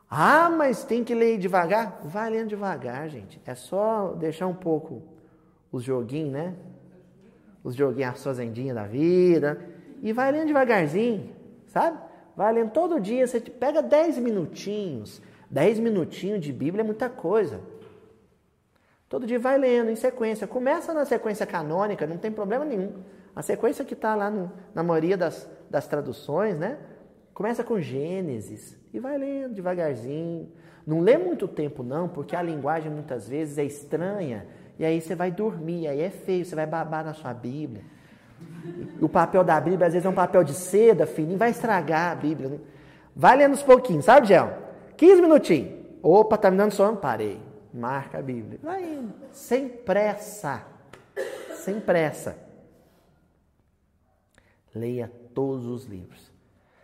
Ah, mas tem que ler devagar? Vai lendo devagar, gente. É só deixar um pouco os joguinhos, né? Os joguinhos, as fazendinhas da vida. E vai lendo devagarzinho, sabe? Vai lendo todo dia. Você pega 10 minutinhos. Dez minutinhos de Bíblia é muita coisa. Todo dia vai lendo em sequência. Começa na sequência canônica, não tem problema nenhum. A sequência que está lá no, na maioria das, das traduções, né? Começa com Gênesis e vai lendo devagarzinho. Não lê muito tempo, não, porque a linguagem muitas vezes é estranha. E aí você vai dormir, aí é feio, você vai babar na sua Bíblia. O papel da Bíblia, às vezes, é um papel de seda fininho, vai estragar a Bíblia. Né? Vai lendo uns pouquinhos, sabe, Gel? 15 minutinhos. Opa, tá me dando sono? Parei. Marca a Bíblia. Vai indo. Sem pressa. Sem pressa. Leia todos os livros.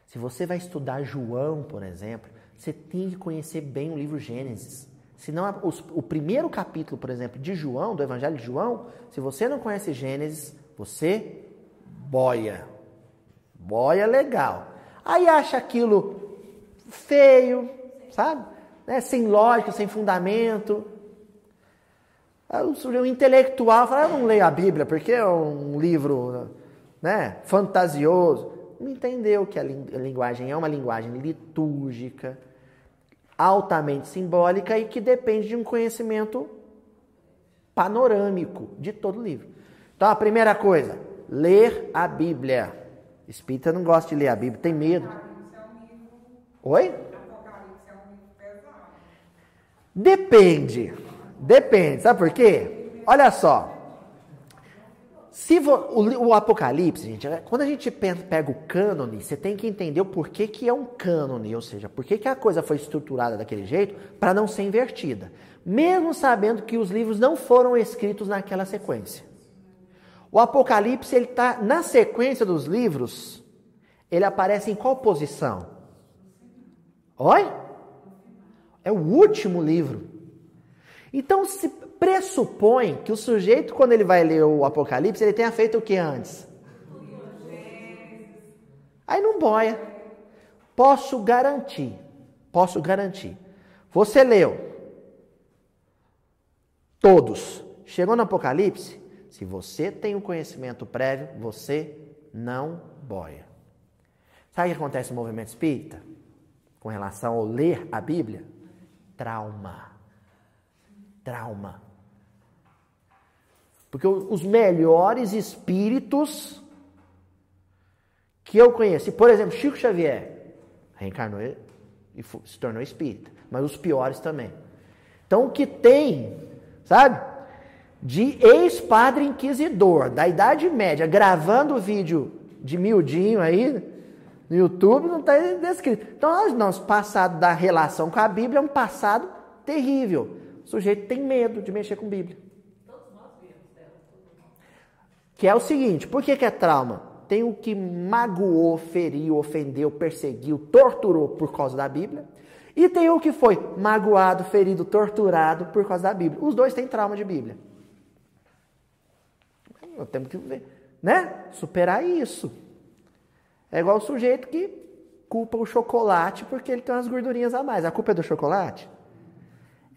Se você vai estudar João, por exemplo, você tem que conhecer bem o livro Gênesis. Senão, o primeiro capítulo, por exemplo, de João, do Evangelho de João, se você não conhece Gênesis, você boia. Boia legal. Aí acha aquilo feio, sabe? Né? Sem lógica, sem fundamento. O intelectual fala, eu não leio a Bíblia porque é um livro né, fantasioso. Não entendeu que a linguagem é uma linguagem litúrgica, altamente simbólica e que depende de um conhecimento panorâmico de todo o livro. Então, a primeira coisa, ler a Bíblia. Espírita não gosta de ler a Bíblia, tem medo. Oi? Depende. Depende. Sabe por quê? Olha só. Se vo, o, o, Apocalipse, gente, é, quando a gente pega o cânone, você tem que entender o porquê que é um cânone, ou seja, por que a coisa foi estruturada daquele jeito para não ser invertida. Mesmo sabendo que os livros não foram escritos naquela sequência. O Apocalipse, ele está na sequência dos livros, ele aparece em qual posição? Oi? É o último livro. Então se pressupõe que o sujeito, quando ele vai ler o Apocalipse, ele tenha feito o que antes? Aí não boia. Posso garantir, posso garantir. Você leu todos. Chegou no Apocalipse, se você tem um conhecimento prévio, você não boia. Sabe o que acontece no movimento espírita? Com relação ao ler a Bíblia? Trauma trauma. Porque os melhores espíritos que eu conheci, por exemplo, Chico Xavier, reencarnou e se tornou espírita, mas os piores também. Então, o que tem, sabe, de ex-padre inquisidor da Idade Média gravando vídeo de miudinho aí no YouTube não está descrito. Então, nosso passado da relação com a Bíblia é um passado terrível. O sujeito tem medo de mexer com Bíblia. Que é o seguinte, por que, que é trauma? Tem o que magoou, feriu, ofendeu, perseguiu, torturou por causa da Bíblia. E tem o que foi magoado, ferido, torturado por causa da Bíblia. Os dois têm trauma de Bíblia. Temos que né? superar isso. É igual o sujeito que culpa o chocolate porque ele tem umas gordurinhas a mais. A culpa é do chocolate?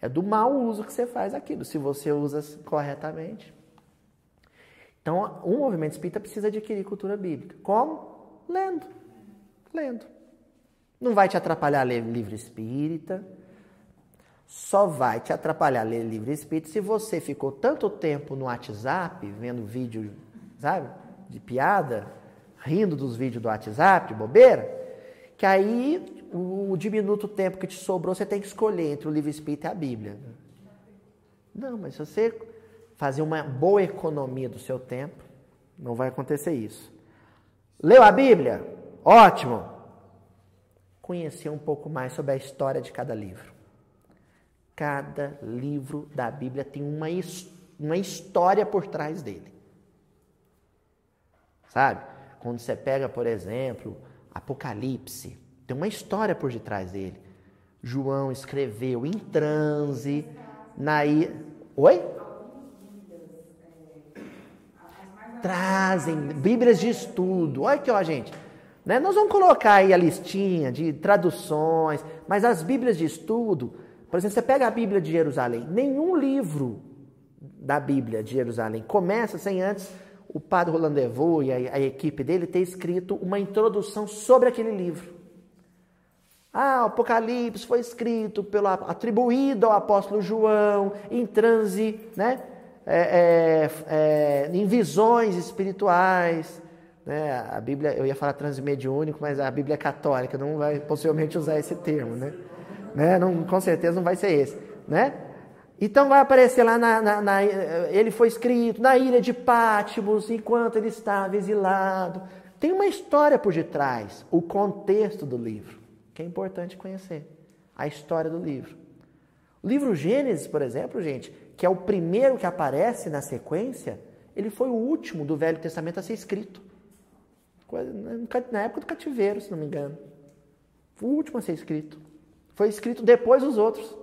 É do mau uso que você faz aquilo, se você usa corretamente. Então, um movimento espírita precisa adquirir cultura bíblica. Como? Lendo. Lendo. Não vai te atrapalhar ler livro espírita. Só vai te atrapalhar ler livro espírita se você ficou tanto tempo no WhatsApp, vendo vídeo, sabe, de piada, rindo dos vídeos do WhatsApp, de bobeira, que aí o diminuto tempo que te sobrou, você tem que escolher entre o livro espírita e a Bíblia. Não, mas se você fazer uma boa economia do seu tempo, não vai acontecer isso. Leu a Bíblia? Ótimo! Conhecer um pouco mais sobre a história de cada livro. Cada livro da Bíblia tem uma, uma história por trás dele. Sabe? Quando você pega, por exemplo, Apocalipse, tem uma história por detrás dele. João escreveu em transe, na Oi? Trazem Bíblias de estudo. Olha aqui, ó, gente. Né? Nós vamos colocar aí a listinha de traduções, mas as Bíblias de estudo, por exemplo, você pega a Bíblia de Jerusalém, nenhum livro da Bíblia de Jerusalém começa sem antes o padre Roland Devaux e a, a equipe dele ter escrito uma introdução sobre aquele livro. Ah, o Apocalipse foi escrito, pelo, atribuído ao apóstolo João, em transe, né? É, é, é, em visões espirituais. Né? A Bíblia, eu ia falar transe mediúnico, mas a Bíblia é católica não vai possivelmente usar esse termo, né? né? Não, com certeza não vai ser esse, né? Então vai aparecer lá na, na, na, ele foi escrito na ilha de Pátimos enquanto ele estava exilado. Tem uma história por detrás, o contexto do livro que é importante conhecer a história do livro. O livro Gênesis, por exemplo, gente, que é o primeiro que aparece na sequência, ele foi o último do Velho Testamento a ser escrito. Na época do cativeiro, se não me engano. O último a ser escrito. Foi escrito depois dos outros.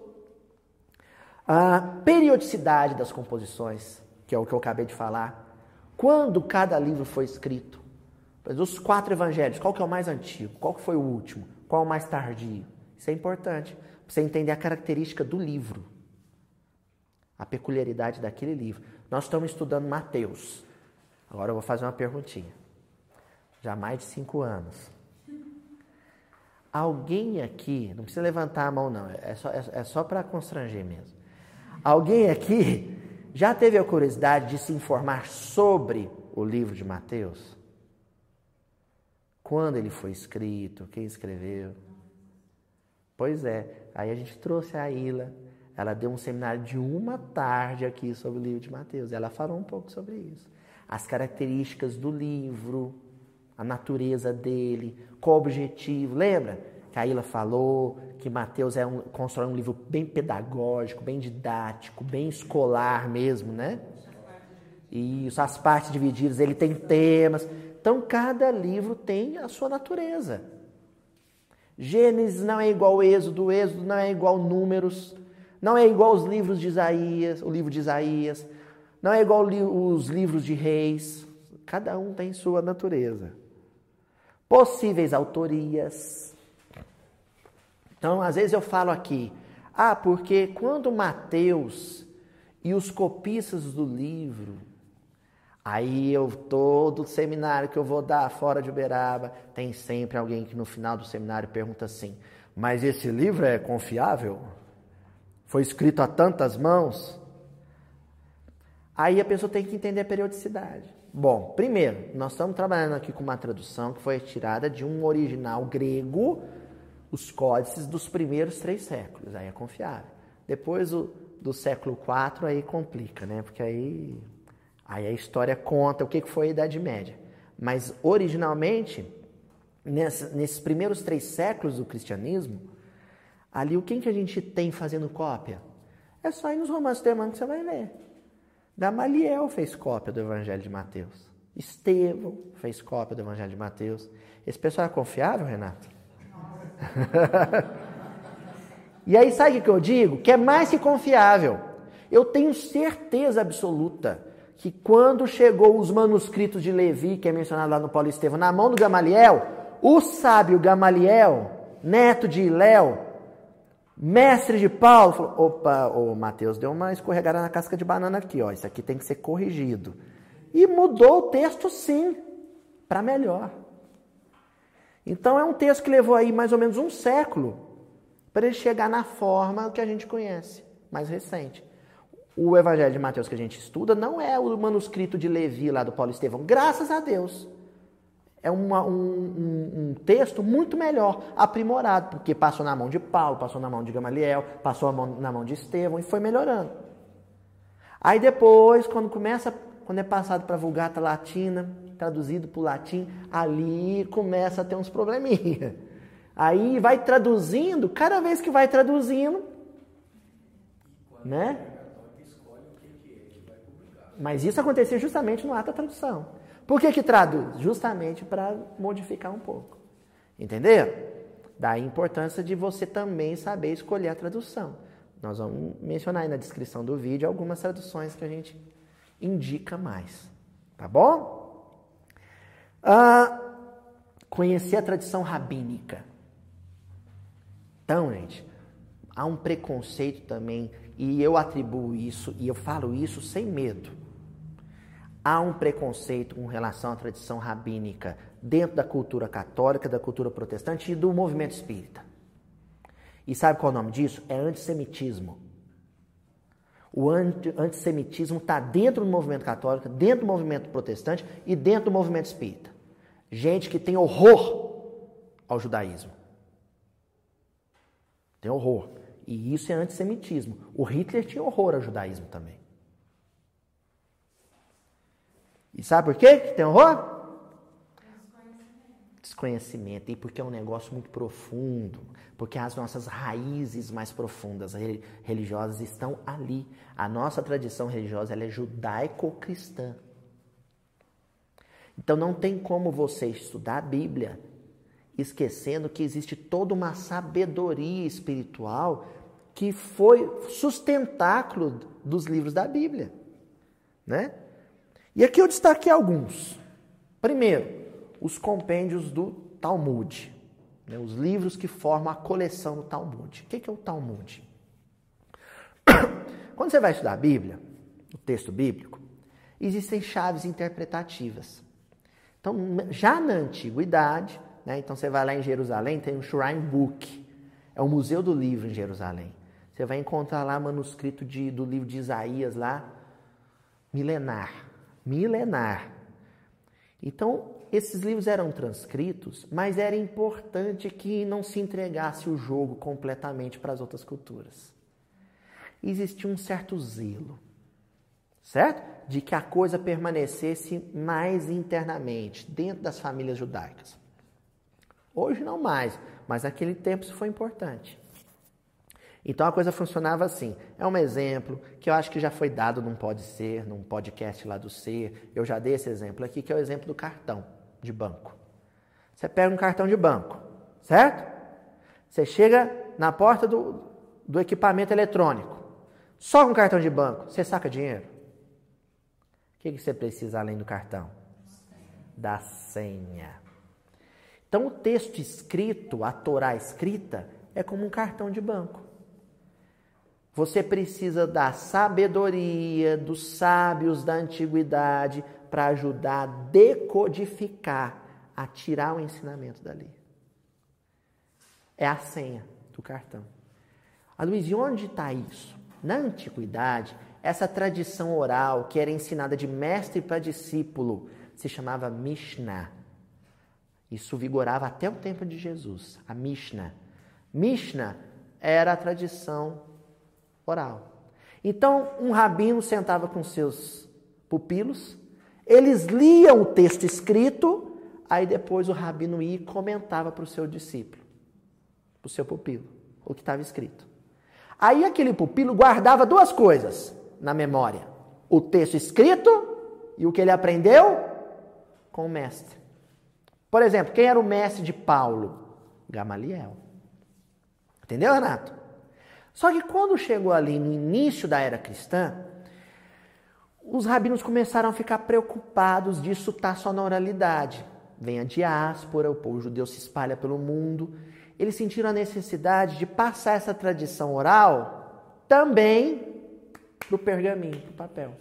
A periodicidade das composições, que é o que eu acabei de falar. Quando cada livro foi escrito? Os quatro evangelhos, qual que é o mais antigo? Qual que foi o último? Qual o mais tardio? Isso é importante. Para você entender a característica do livro. A peculiaridade daquele livro. Nós estamos estudando Mateus. Agora eu vou fazer uma perguntinha. Já há mais de cinco anos. Alguém aqui, não precisa levantar a mão não, é só, é, é só para constranger mesmo. Alguém aqui já teve a curiosidade de se informar sobre o livro de Mateus? Quando ele foi escrito, quem escreveu? Pois é, aí a gente trouxe a Ila, ela deu um seminário de uma tarde aqui sobre o livro de Mateus, ela falou um pouco sobre isso. As características do livro, a natureza dele, qual o objetivo. Lembra que a Ilha falou que Mateus é um, constrói um livro bem pedagógico, bem didático, bem escolar mesmo, né? Isso, as partes divididas, ele tem temas. Então, cada livro tem a sua natureza. Gênesis não é igual ao Êxodo, Êxodo não é igual Números, não é igual aos livros de Isaías, o livro de Isaías, não é igual os livros de Reis. Cada um tem sua natureza possíveis autorias. Então, às vezes eu falo aqui, ah, porque quando Mateus e os copistas do livro, aí eu todo seminário que eu vou dar fora de Uberaba, tem sempre alguém que no final do seminário pergunta assim: "Mas esse livro é confiável? Foi escrito a tantas mãos?" Aí a pessoa tem que entender a periodicidade. Bom, primeiro, nós estamos trabalhando aqui com uma tradução que foi tirada de um original grego, os códices dos primeiros três séculos, aí é confiável. Depois o, do século IV aí complica, né? Porque aí, aí a história conta o que foi a Idade Média. Mas originalmente, nessa, nesses primeiros três séculos do cristianismo, ali o que, que a gente tem fazendo cópia? É só ir nos romances do que você vai ler. Gamaliel fez cópia do Evangelho de Mateus. Estevão fez cópia do Evangelho de Mateus. Esse pessoal é confiável, Renato? e aí, sabe o que eu digo? Que é mais que confiável. Eu tenho certeza absoluta que quando chegou os manuscritos de Levi, que é mencionado lá no Paulo Estevão, na mão do Gamaliel, o sábio Gamaliel, neto de Iléu, Mestre de Paulo falou: opa, o Mateus deu uma escorregada na casca de banana aqui, ó. Isso aqui tem que ser corrigido. E mudou o texto, sim, para melhor. Então é um texto que levou aí mais ou menos um século para ele chegar na forma que a gente conhece, mais recente. O Evangelho de Mateus que a gente estuda não é o manuscrito de Levi lá do Paulo Estevão, graças a Deus é uma, um, um, um, texto muito melhor, aprimorado, porque passou na mão de Paulo, passou na mão de Gamaliel, passou na mão de Estevão e foi melhorando. Aí depois, quando começa, quando é passado para a Vulgata Latina, traduzido para o latim, ali começa a ter uns probleminha. Aí vai traduzindo, cada vez que vai traduzindo, né? Mas isso acontecia justamente no ato da tradução. Por que, que traduz? Justamente para modificar um pouco. Entenderam? Daí a importância de você também saber escolher a tradução. Nós vamos mencionar aí na descrição do vídeo algumas traduções que a gente indica mais. Tá bom? Ah, conhecer a tradição rabínica. Então, gente, há um preconceito também, e eu atribuo isso, e eu falo isso sem medo há um preconceito com relação à tradição rabínica dentro da cultura católica, da cultura protestante e do movimento espírita. E sabe qual é o nome disso? É antissemitismo. O antissemitismo está dentro do movimento católico, dentro do movimento protestante e dentro do movimento espírita. Gente que tem horror ao judaísmo. Tem horror. E isso é antissemitismo. O Hitler tinha horror ao judaísmo também. E sabe por quê que tem horror? Desconhecimento. E porque é um negócio muito profundo. Porque as nossas raízes mais profundas religiosas estão ali. A nossa tradição religiosa é judaico-cristã. Então não tem como você estudar a Bíblia esquecendo que existe toda uma sabedoria espiritual que foi sustentáculo dos livros da Bíblia, né? E aqui eu destaquei alguns. Primeiro, os compêndios do Talmud, né, os livros que formam a coleção do Talmud. O que é o Talmud? Quando você vai estudar a Bíblia, o texto bíblico, existem chaves interpretativas. Então, já na antiguidade, Né? Então você vai lá em Jerusalém, tem um Shrine Book, é o Museu do Livro em Jerusalém. Você vai encontrar lá manuscrito de, do livro de Isaías lá, milenar, milenar. Então, esses livros eram transcritos, mas era importante que não se entregasse o jogo completamente para as outras culturas. Existia um certo zelo, certo? De que a coisa permanecesse mais internamente, dentro das famílias judaicas. Hoje não mais, mas naquele tempo isso foi importante. Então a coisa funcionava assim. É um exemplo que eu acho que já foi dado num Pode Ser, num podcast lá do Ser. Eu já dei esse exemplo aqui, que é o exemplo do cartão de banco. Você pega um cartão de banco, certo? Você chega na porta do, do equipamento eletrônico. Só com cartão de banco, você saca dinheiro. Que, que você precisa além do cartão? Da senha. Então, o texto escrito, a Torá escrita, é como um cartão de banco. Você precisa da sabedoria dos sábios da antiguidade para ajudar a decodificar, a tirar o ensinamento dali. É a senha do cartão. A Luiz, e onde está isso? Na antiguidade, essa tradição oral que era ensinada de mestre para discípulo se chamava Mishnah. Isso vigorava até o tempo de Jesus, a Mishnah. Mishnah era a tradição oral. Então, um rabino sentava com seus pupilos, eles liam o texto escrito, aí depois o rabino ia e comentava para o seu discípulo, para o seu pupilo, o que estava escrito. Aí aquele pupilo guardava duas coisas na memória: o texto escrito e o que ele aprendeu com o mestre. Por exemplo, quem era o mestre de Paulo? Gamaliel. Entendeu, Renato? Só que quando chegou ali no início da era cristã, os rabinos começaram a ficar preocupados disso estar só na oralidade. Vem a diáspora, o povo judeu se espalha pelo mundo. Eles sentiram a necessidade de passar essa tradição oral também para o pergaminho, para o papel.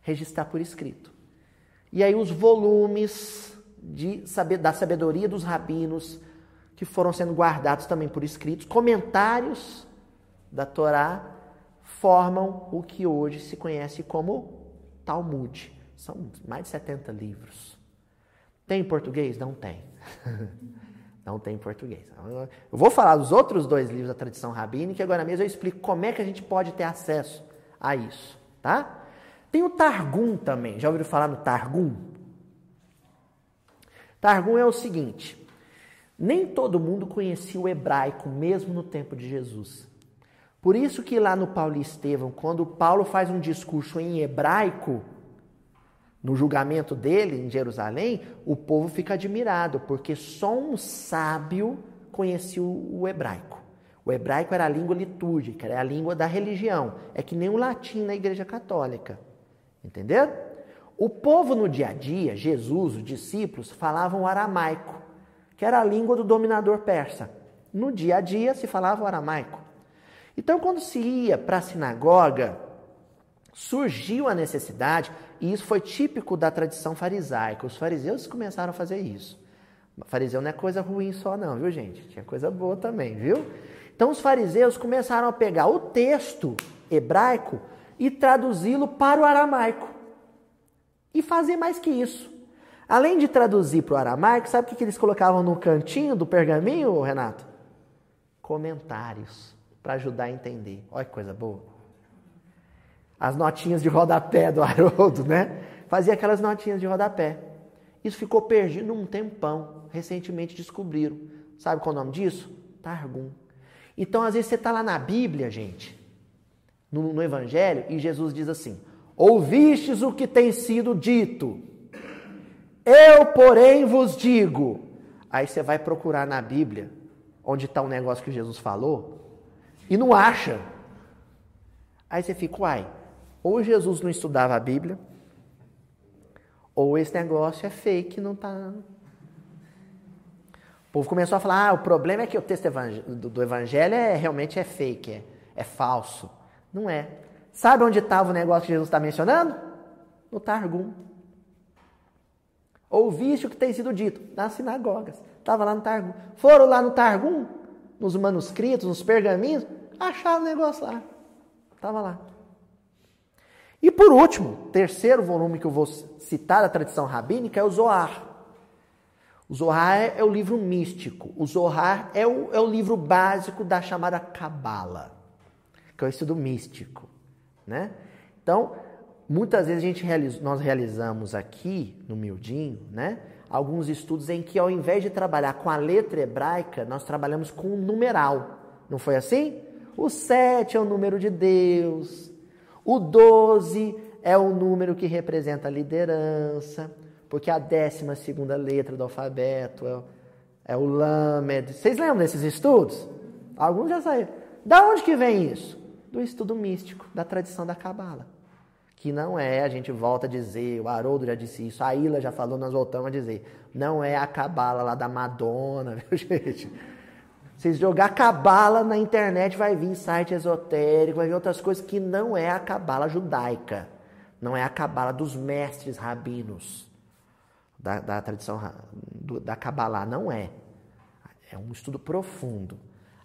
Registrar por escrito. E aí os volumes de, da sabedoria dos rabinos, que foram sendo guardados também por escritos, comentários da Torá, formam o que hoje se conhece como Talmud. São mais de 70 livros. Tem em português? Não tem. Não tem em português. Eu vou falar dos outros dois livros da tradição rabínica e agora mesmo eu explico como é que a gente pode ter acesso a isso, tá? Tem o Targum também. Já ouviram falar no Targum? Targum é o seguinte: nem todo mundo conhecia o hebraico, mesmo no tempo de Jesus. Por isso que lá no Paulo e Estevão, quando Paulo faz um discurso em hebraico, no julgamento dele em Jerusalém, o povo fica admirado, porque só um sábio conhecia o hebraico. O hebraico era a língua litúrgica, era a língua da religião. É que nem o latim na Igreja Católica. Entendeu? O povo no dia a dia, Jesus, os discípulos, falavam aramaico, que era a língua do dominador persa. No dia a dia se falava aramaico. Então, quando se ia para a sinagoga, surgiu a necessidade, e isso foi típico da tradição farisaica. Os fariseus começaram a fazer isso. Fariseu não é coisa ruim só, não, viu, gente? Tinha coisa boa também, viu? Então, os fariseus começaram a pegar o texto hebraico e traduzi-lo para o aramaico e fazer mais que isso. Além de traduzir para o aramaico, sabe o que eles colocavam no cantinho do pergaminho, Renato? Comentários para ajudar a entender. Olha que coisa boa. As notinhas de rodapé do Haroldo, né? Fazia aquelas notinhas de rodapé. Isso ficou perdido um tempão. Recentemente descobriram. Sabe qual é o nome disso? Targum. Então, às vezes, você está lá na Bíblia, gente, no, no Evangelho, e Jesus diz assim: Ouvistes o que tem sido dito. Eu, porém, vos digo. Aí você vai procurar na Bíblia onde está o negócio que Jesus falou e não acha. Aí você fica, uai, ou Jesus não estudava a Bíblia, ou esse negócio é fake, não está. O povo começou a falar: ah, o problema é que o texto do evangelho é, realmente é fake, é, é falso. Não é. Sabe onde estava o negócio que Jesus está mencionando? No Targum. Ouviste o que tem sido dito nas sinagogas. Estava lá no Targum. Foram lá no Targum, nos manuscritos, nos pergaminhos, acharam o negócio lá. Estava lá. E por último, terceiro volume que eu vou citar da tradição rabínica é o Zohar. O Zohar é o livro místico. O Zohar é o, é o livro básico da chamada Kabbalah, que é o estudo místico. Né? Então, muitas vezes a gente realiza, nós realizamos aqui no Mildinho, né, alguns estudos em que ao invés de trabalhar com a letra hebraica, nós trabalhamos com o numeral. Não foi assim? O 7 é o número de Deus, o 12 é o número que representa a liderança, porque a 12 segunda letra do alfabeto é, é o Lamed. Vocês lembram desses estudos? Alguns já saíram. Da onde que vem isso? Do estudo místico, da tradição da Cabala. Que não é, a gente volta a dizer, o Haroldo já disse isso, a Ila já falou, nós voltamos a dizer. Não é a Cabala lá da Madonna, viu gente? Vocês jogar cabala na internet, vai vir site esotérico, vai vir outras coisas que não é a cabala judaica. Não é a cabala dos mestres rabinos. Da, da tradição do, da cabala, não é. É um estudo profundo.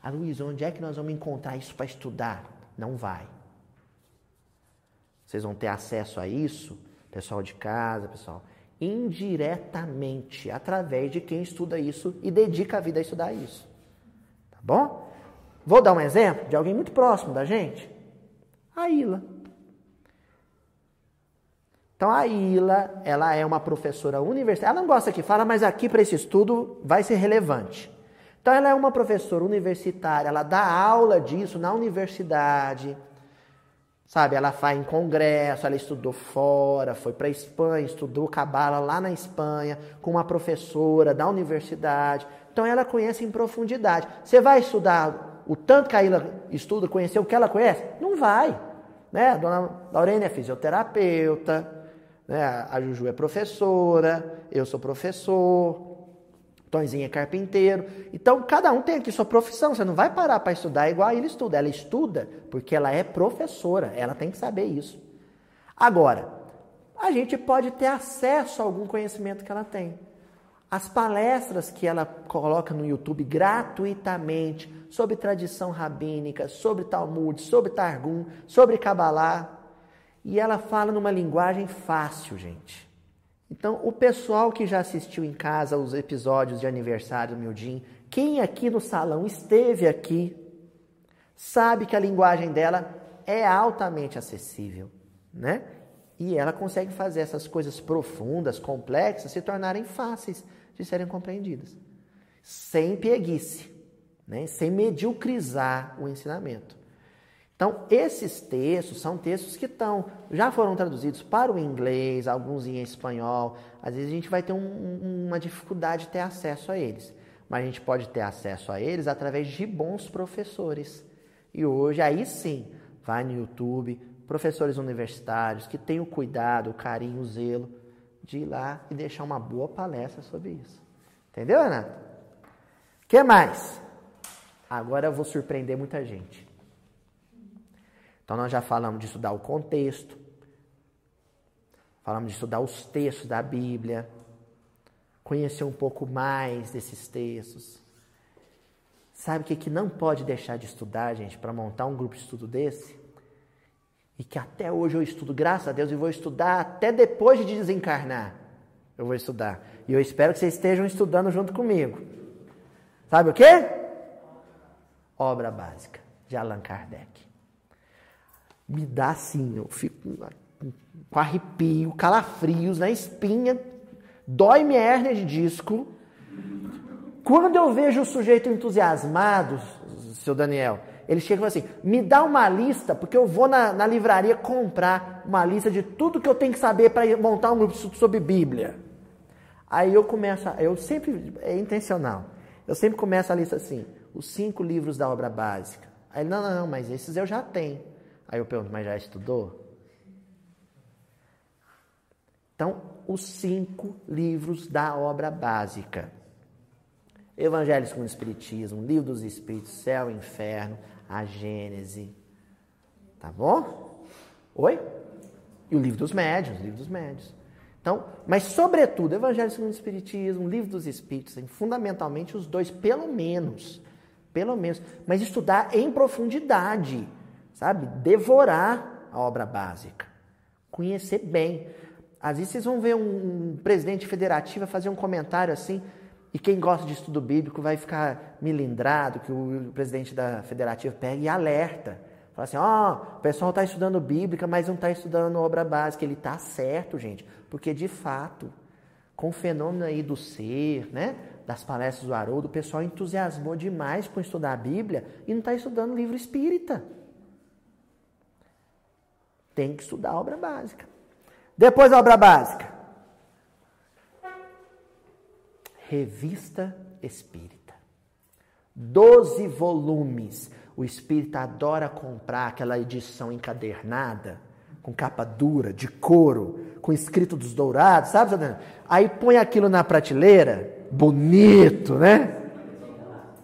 Ah, Luiz, onde é que nós vamos encontrar isso para estudar? Não vai. Vocês vão ter acesso a isso, pessoal de casa, pessoal, indiretamente, através de quem estuda isso e dedica a vida a estudar isso. Bom? Vou dar um exemplo de alguém muito próximo da gente. A Ila. Então a Ila, ela é uma professora universitária. Ela não gosta que fala, mas aqui para esse estudo vai ser relevante. Então ela é uma professora universitária, ela dá aula disso na universidade. Sabe, ela faz em congresso, ela estudou fora, foi para Espanha, estudou cabala lá na Espanha com uma professora da universidade. Então ela conhece em profundidade. Você vai estudar o tanto que a Ilha estuda, conhecer o que ela conhece? Não vai. Né? A dona Lorena é fisioterapeuta, né? a Juju é professora, eu sou professor, Tonzinho é carpinteiro. Então, cada um tem aqui sua profissão. Você não vai parar para estudar igual ele estuda. Ela estuda porque ela é professora. Ela tem que saber isso. Agora, a gente pode ter acesso a algum conhecimento que ela tem. As palestras que ela coloca no YouTube gratuitamente sobre tradição rabínica, sobre Talmud, sobre Targum, sobre Kabbalah. E ela fala numa linguagem fácil, gente. Então, o pessoal que já assistiu em casa os episódios de aniversário do Mildim, quem aqui no salão esteve aqui, sabe que a linguagem dela é altamente acessível, né? E ela consegue fazer essas coisas profundas, complexas, se tornarem fáceis de serem compreendidas, sem pieguice, né? sem mediocrizar o ensinamento. Então, esses textos são textos que estão, já foram traduzidos para o inglês, alguns em espanhol. Às vezes a gente vai ter um, uma dificuldade de ter acesso a eles, mas a gente pode ter acesso a eles através de bons professores. E hoje, aí sim, vai no YouTube, professores universitários que têm o cuidado, o carinho, o zelo de ir lá e deixar uma boa palestra sobre isso. Entendeu, Renato? O que mais? Agora eu vou surpreender muita gente. Então nós já falamos de estudar o contexto, falamos de estudar os textos da Bíblia, conhecer um pouco mais desses textos. Sabe o que, que não pode deixar de estudar, gente, para montar um grupo de estudo desse? E que até hoje eu estudo, graças a Deus, e vou estudar até depois de desencarnar. Eu vou estudar. E eu espero que vocês estejam estudando junto comigo. Sabe o quê? Obra básica de Allan Kardec. Me dá assim, eu fico com arrepio, calafrios na espinha, dói minha hérnia de disco. Quando eu vejo o sujeito entusiasmado, seu Daniel, ele chega e fala assim: me dá uma lista, porque eu vou na, na livraria comprar uma lista de tudo que eu tenho que saber para montar um grupo sobre Bíblia. Aí eu começo, eu sempre, é intencional, eu sempre começo a lista assim: os cinco livros da obra básica. Aí ele, não, não, não, mas esses eu já tenho. Aí eu pergunto, mas já estudou? Então, os cinco livros da obra básica. Evangelho segundo o Espiritismo, Livro dos Espíritos, Céu e Inferno, a Gênese. Tá bom? Oi? E o livro dos médios, o livro dos médios. Então, mas sobretudo, Evangelho segundo o Espiritismo, Livro dos Espíritos, fundamentalmente os dois, pelo menos. Pelo menos. Mas estudar em profundidade, sabe? Devorar a obra básica. Conhecer bem. Às vezes vocês vão ver um, um presidente federativo fazer um comentário assim, e quem gosta de estudo bíblico vai ficar milindrado que o presidente da federativa pega e alerta. Fala assim, ó, oh, o pessoal está estudando bíblica, mas não está estudando obra básica. Ele está certo, gente, porque de fato, com o fenômeno aí do ser, né, das palestras do Haroldo, o pessoal entusiasmou demais com estudar a Bíblia e não está estudando livro espírita. Tem que estudar a obra básica. Depois a obra básica. Revista Espírita. Doze volumes. O espírita adora comprar aquela edição encadernada, com capa dura, de couro, com escrito dos dourados, sabe? Aí põe aquilo na prateleira, bonito, né?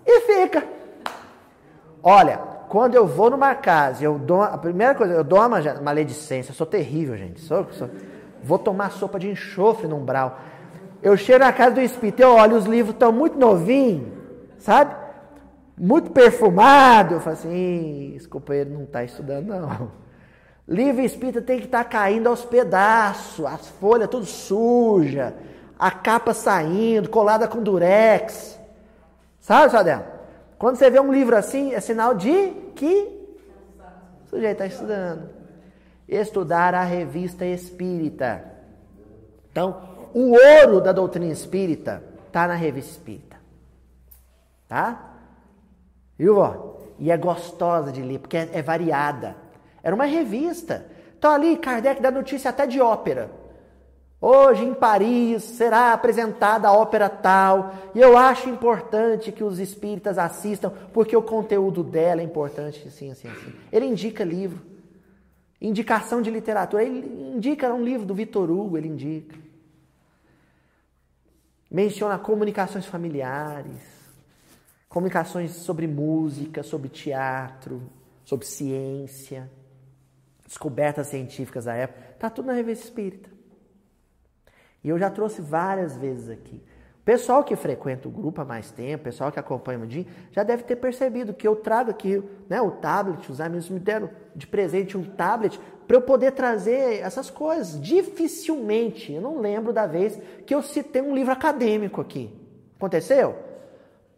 E fica. Olha, quando eu vou numa casa, eu dou a primeira coisa, eu dou uma maledicência, eu sou terrível, gente. Sou, sou, vou tomar sopa de enxofre no umbral. Eu chego na casa do espírito, eu olho, os livros estão muito novinhos, sabe? Muito perfumado. Eu falo assim, esse companheiro não está estudando, não. Livro espírita tem que estar tá caindo aos pedaços, as folhas tudo suja, a capa saindo, colada com durex. Sabe, Sadel? Quando você vê um livro assim, é sinal de que o sujeito está estudando. Estudar a revista espírita. Então, o ouro da doutrina espírita está na revista espírita. Tá? Viu, ó? E é gostosa de ler, porque é, é variada. Era uma revista. Então ali Kardec dá notícia até de ópera. Hoje em Paris será apresentada a ópera tal, e eu acho importante que os espíritas assistam, porque o conteúdo dela é importante, assim, assim, assim. Ele indica livro, indicação de literatura, ele indica um livro do Vitor Hugo, ele indica menciona comunicações familiares, comunicações sobre música, sobre teatro, sobre ciência, descobertas científicas da época. Está tudo na revista espírita. E eu já trouxe várias vezes aqui. O pessoal que frequenta o grupo há mais tempo, o pessoal que acompanha o dia, já deve ter percebido que eu trago aqui né, o tablet, os amigos me deram de presente um tablet para eu poder trazer essas coisas. Dificilmente, eu não lembro da vez que eu citei um livro acadêmico aqui. Aconteceu?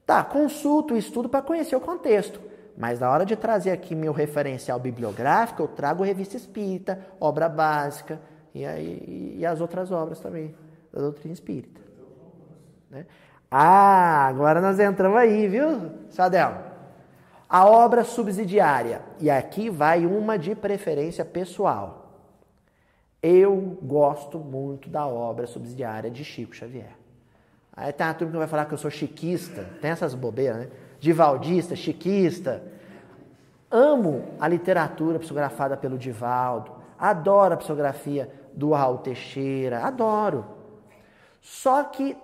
Tá, consulto, estudo para conhecer o contexto. Mas na hora de trazer aqui meu referencial bibliográfico, eu trago revista espírita, obra básica e, aí, e as outras obras também da doutrina espírita. Né? Ah, agora nós entramos aí, viu, Sadel? A obra subsidiária, e aqui vai uma de preferência pessoal. Eu gosto muito da obra subsidiária de Chico Xavier. Aí tem uma turma que vai falar que eu sou chiquista, tem essas bobeiras, né? Divaldista, chiquista. Amo a literatura psicografada pelo Divaldo, adoro a psicografia do Raul Teixeira, adoro. Só que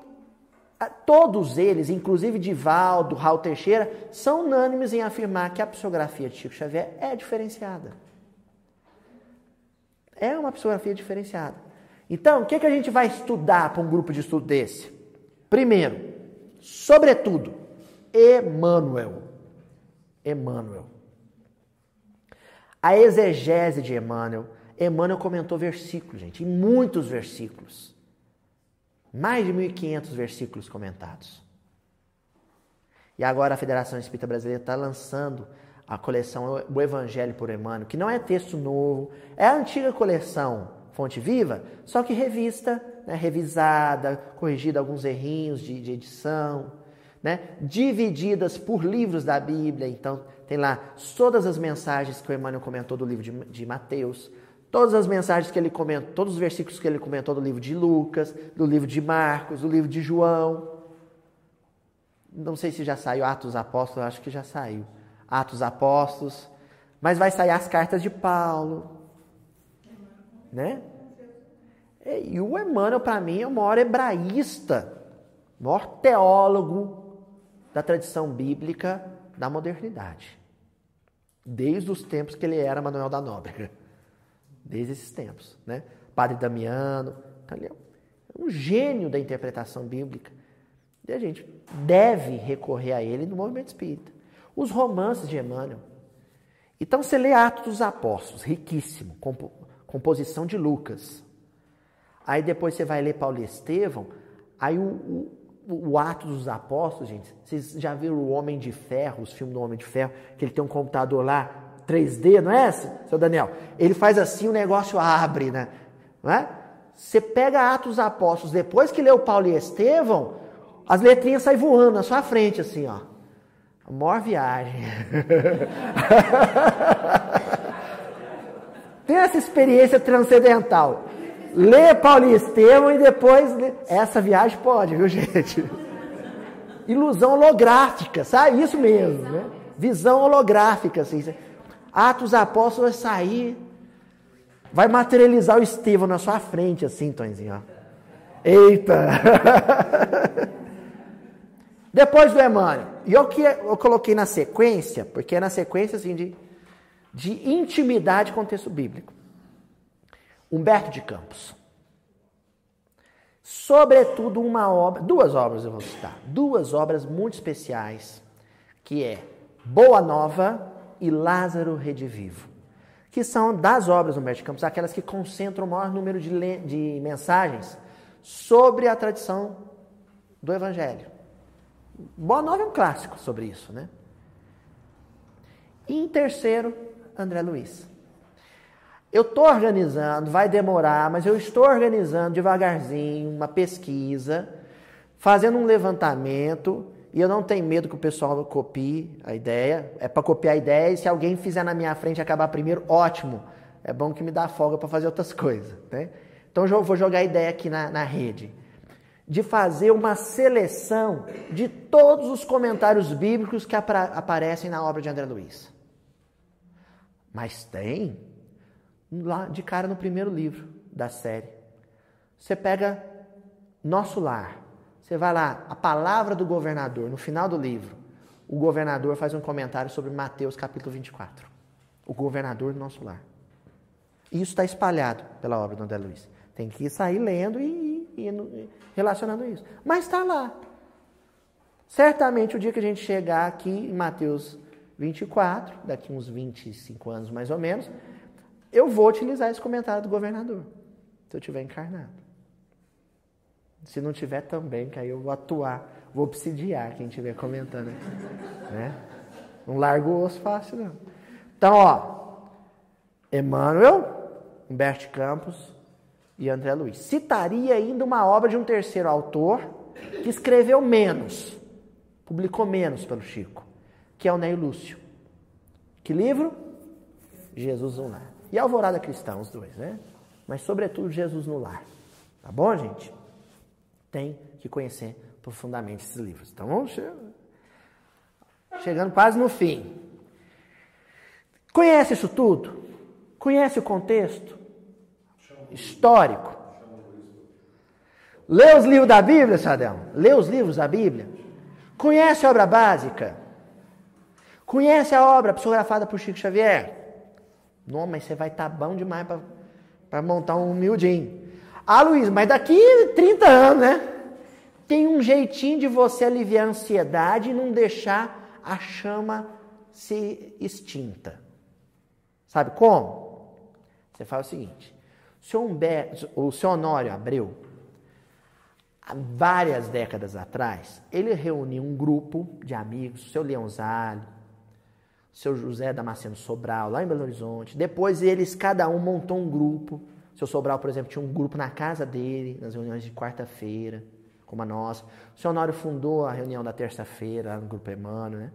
todos eles, inclusive Divaldo, Raul Teixeira, são unânimes em afirmar que a psicografia de Chico Xavier é diferenciada. É uma psicografia diferenciada. Então, o que, que a gente vai estudar para um grupo de estudo desse? Primeiro, sobretudo, Emmanuel. Emmanuel. A exegese de Emmanuel. Emmanuel comentou versículos, gente, em muitos versículos. Mais de 1.500 versículos comentados. E agora a Federação Espírita Brasileira está lançando a coleção O Evangelho por Emmanuel, que não é texto novo, é a antiga coleção Fonte Viva, só que revista, né, revisada, corrigida alguns errinhos de, de edição, né, divididas por livros da Bíblia. Então, tem lá todas as mensagens que o Emmanuel comentou do livro de, de Mateus, Todas as mensagens que ele comentou, todos os versículos que ele comentou do livro de Lucas, do livro de Marcos, do livro de João. Não sei se já saiu Atos Apóstolos, acho que já saiu. Atos Apóstolos. Mas vai sair as cartas de Paulo. Né? E o Emmanuel, para mim, é o maior hebraísta, o maior teólogo da tradição bíblica da modernidade. Desde os tempos que ele era Manuel da Nóbrega desde esses tempos, né? Padre Damiano, então ele é um gênio da interpretação bíblica. E a gente deve recorrer a ele no movimento espírita. Os romances de Emmanuel. Então você lê Atos dos Apóstolos, riquíssimo, composição de Lucas. Aí depois você vai ler Paulo Estevão, aí o, o, o Atos dos Apóstolos, gente, vocês já viram o Homem de Ferro, os filmes do Homem de Ferro, que ele tem um computador lá, 3D, não é, seu Daniel? Ele faz assim, o negócio abre, né? Não é? Você pega Atos Apóstolos, depois que leu Paulo e Estevão, as letrinhas saem voando na sua frente, assim, ó. A maior viagem. Tem essa experiência transcendental. Lê Paulo e Estevão e depois. Lê... Essa viagem pode, viu, gente? Ilusão holográfica, sabe? Isso mesmo, né? Visão holográfica, assim. Atos Apóstolos vai sair, vai materializar o Estevão na sua frente, assim, Tonzinho, ó. Eita! Depois do Emmanuel. E o que eu coloquei na sequência, porque é na sequência assim, de, de intimidade com o texto bíblico. Humberto de Campos. Sobretudo uma obra, duas obras eu vou citar, duas obras muito especiais, que é Boa Nova e Lázaro Redivivo, que são das obras do de Campos, aquelas que concentram o maior número de, de mensagens sobre a tradição do Evangelho. Boa Nova é um clássico sobre isso, né? E em terceiro, André Luiz. Eu estou organizando, vai demorar, mas eu estou organizando devagarzinho uma pesquisa, fazendo um levantamento, e eu não tenho medo que o pessoal copie a ideia. É para copiar a ideia, e se alguém fizer na minha frente acabar primeiro, ótimo. É bom que me dá folga para fazer outras coisas. Né? Então eu vou jogar a ideia aqui na, na rede de fazer uma seleção de todos os comentários bíblicos que aparecem na obra de André Luiz. Mas tem lá de cara no primeiro livro da série. Você pega Nosso Lar. Você vai lá, a palavra do governador, no final do livro, o governador faz um comentário sobre Mateus capítulo 24. O governador do nosso lar. E isso está espalhado pela obra do André Luiz. Tem que sair lendo e, e, e relacionando isso. Mas está lá. Certamente o dia que a gente chegar aqui em Mateus 24, daqui uns 25 anos mais ou menos, eu vou utilizar esse comentário do governador, se eu tiver encarnado. Se não tiver também, que aí eu vou atuar, vou obsidiar quem estiver comentando. Né? Não largo o osso fácil, não. Então, ó, Emmanuel, Humberto Campos, e André Luiz. Citaria ainda uma obra de um terceiro autor que escreveu menos, publicou menos pelo Chico, que é o Ney Lúcio. Que livro? Jesus no Lar. E Alvorada Cristã, os dois, né? Mas, sobretudo, Jesus no Lar. Tá bom, gente? Tem que conhecer profundamente esses livros. Então, chegando quase no fim. Conhece isso tudo? Conhece o contexto? histórico. Lê os livros da Bíblia, Sadão. Lê os livros da Bíblia. Conhece a obra básica. Conhece a obra psicografada por Chico Xavier. Não, mas você vai estar tá bom demais para montar um humildinho. Ah, Luiz, mas daqui 30 anos, né? Tem um jeitinho de você aliviar a ansiedade e não deixar a chama se extinta. Sabe como? Você faz o seguinte: seu Humberto, o seu Honório Abreu, há várias décadas atrás, ele reuniu um grupo de amigos, o seu Leonzalo, o seu José Damasceno Sobral, lá em Belo Horizonte. Depois eles, cada um, montou um grupo. Seu Sobral, por exemplo, tinha um grupo na casa dele, nas reuniões de quarta-feira, como a nossa. O seu Honório fundou a reunião da terça-feira, no Grupo Emmanuel, né?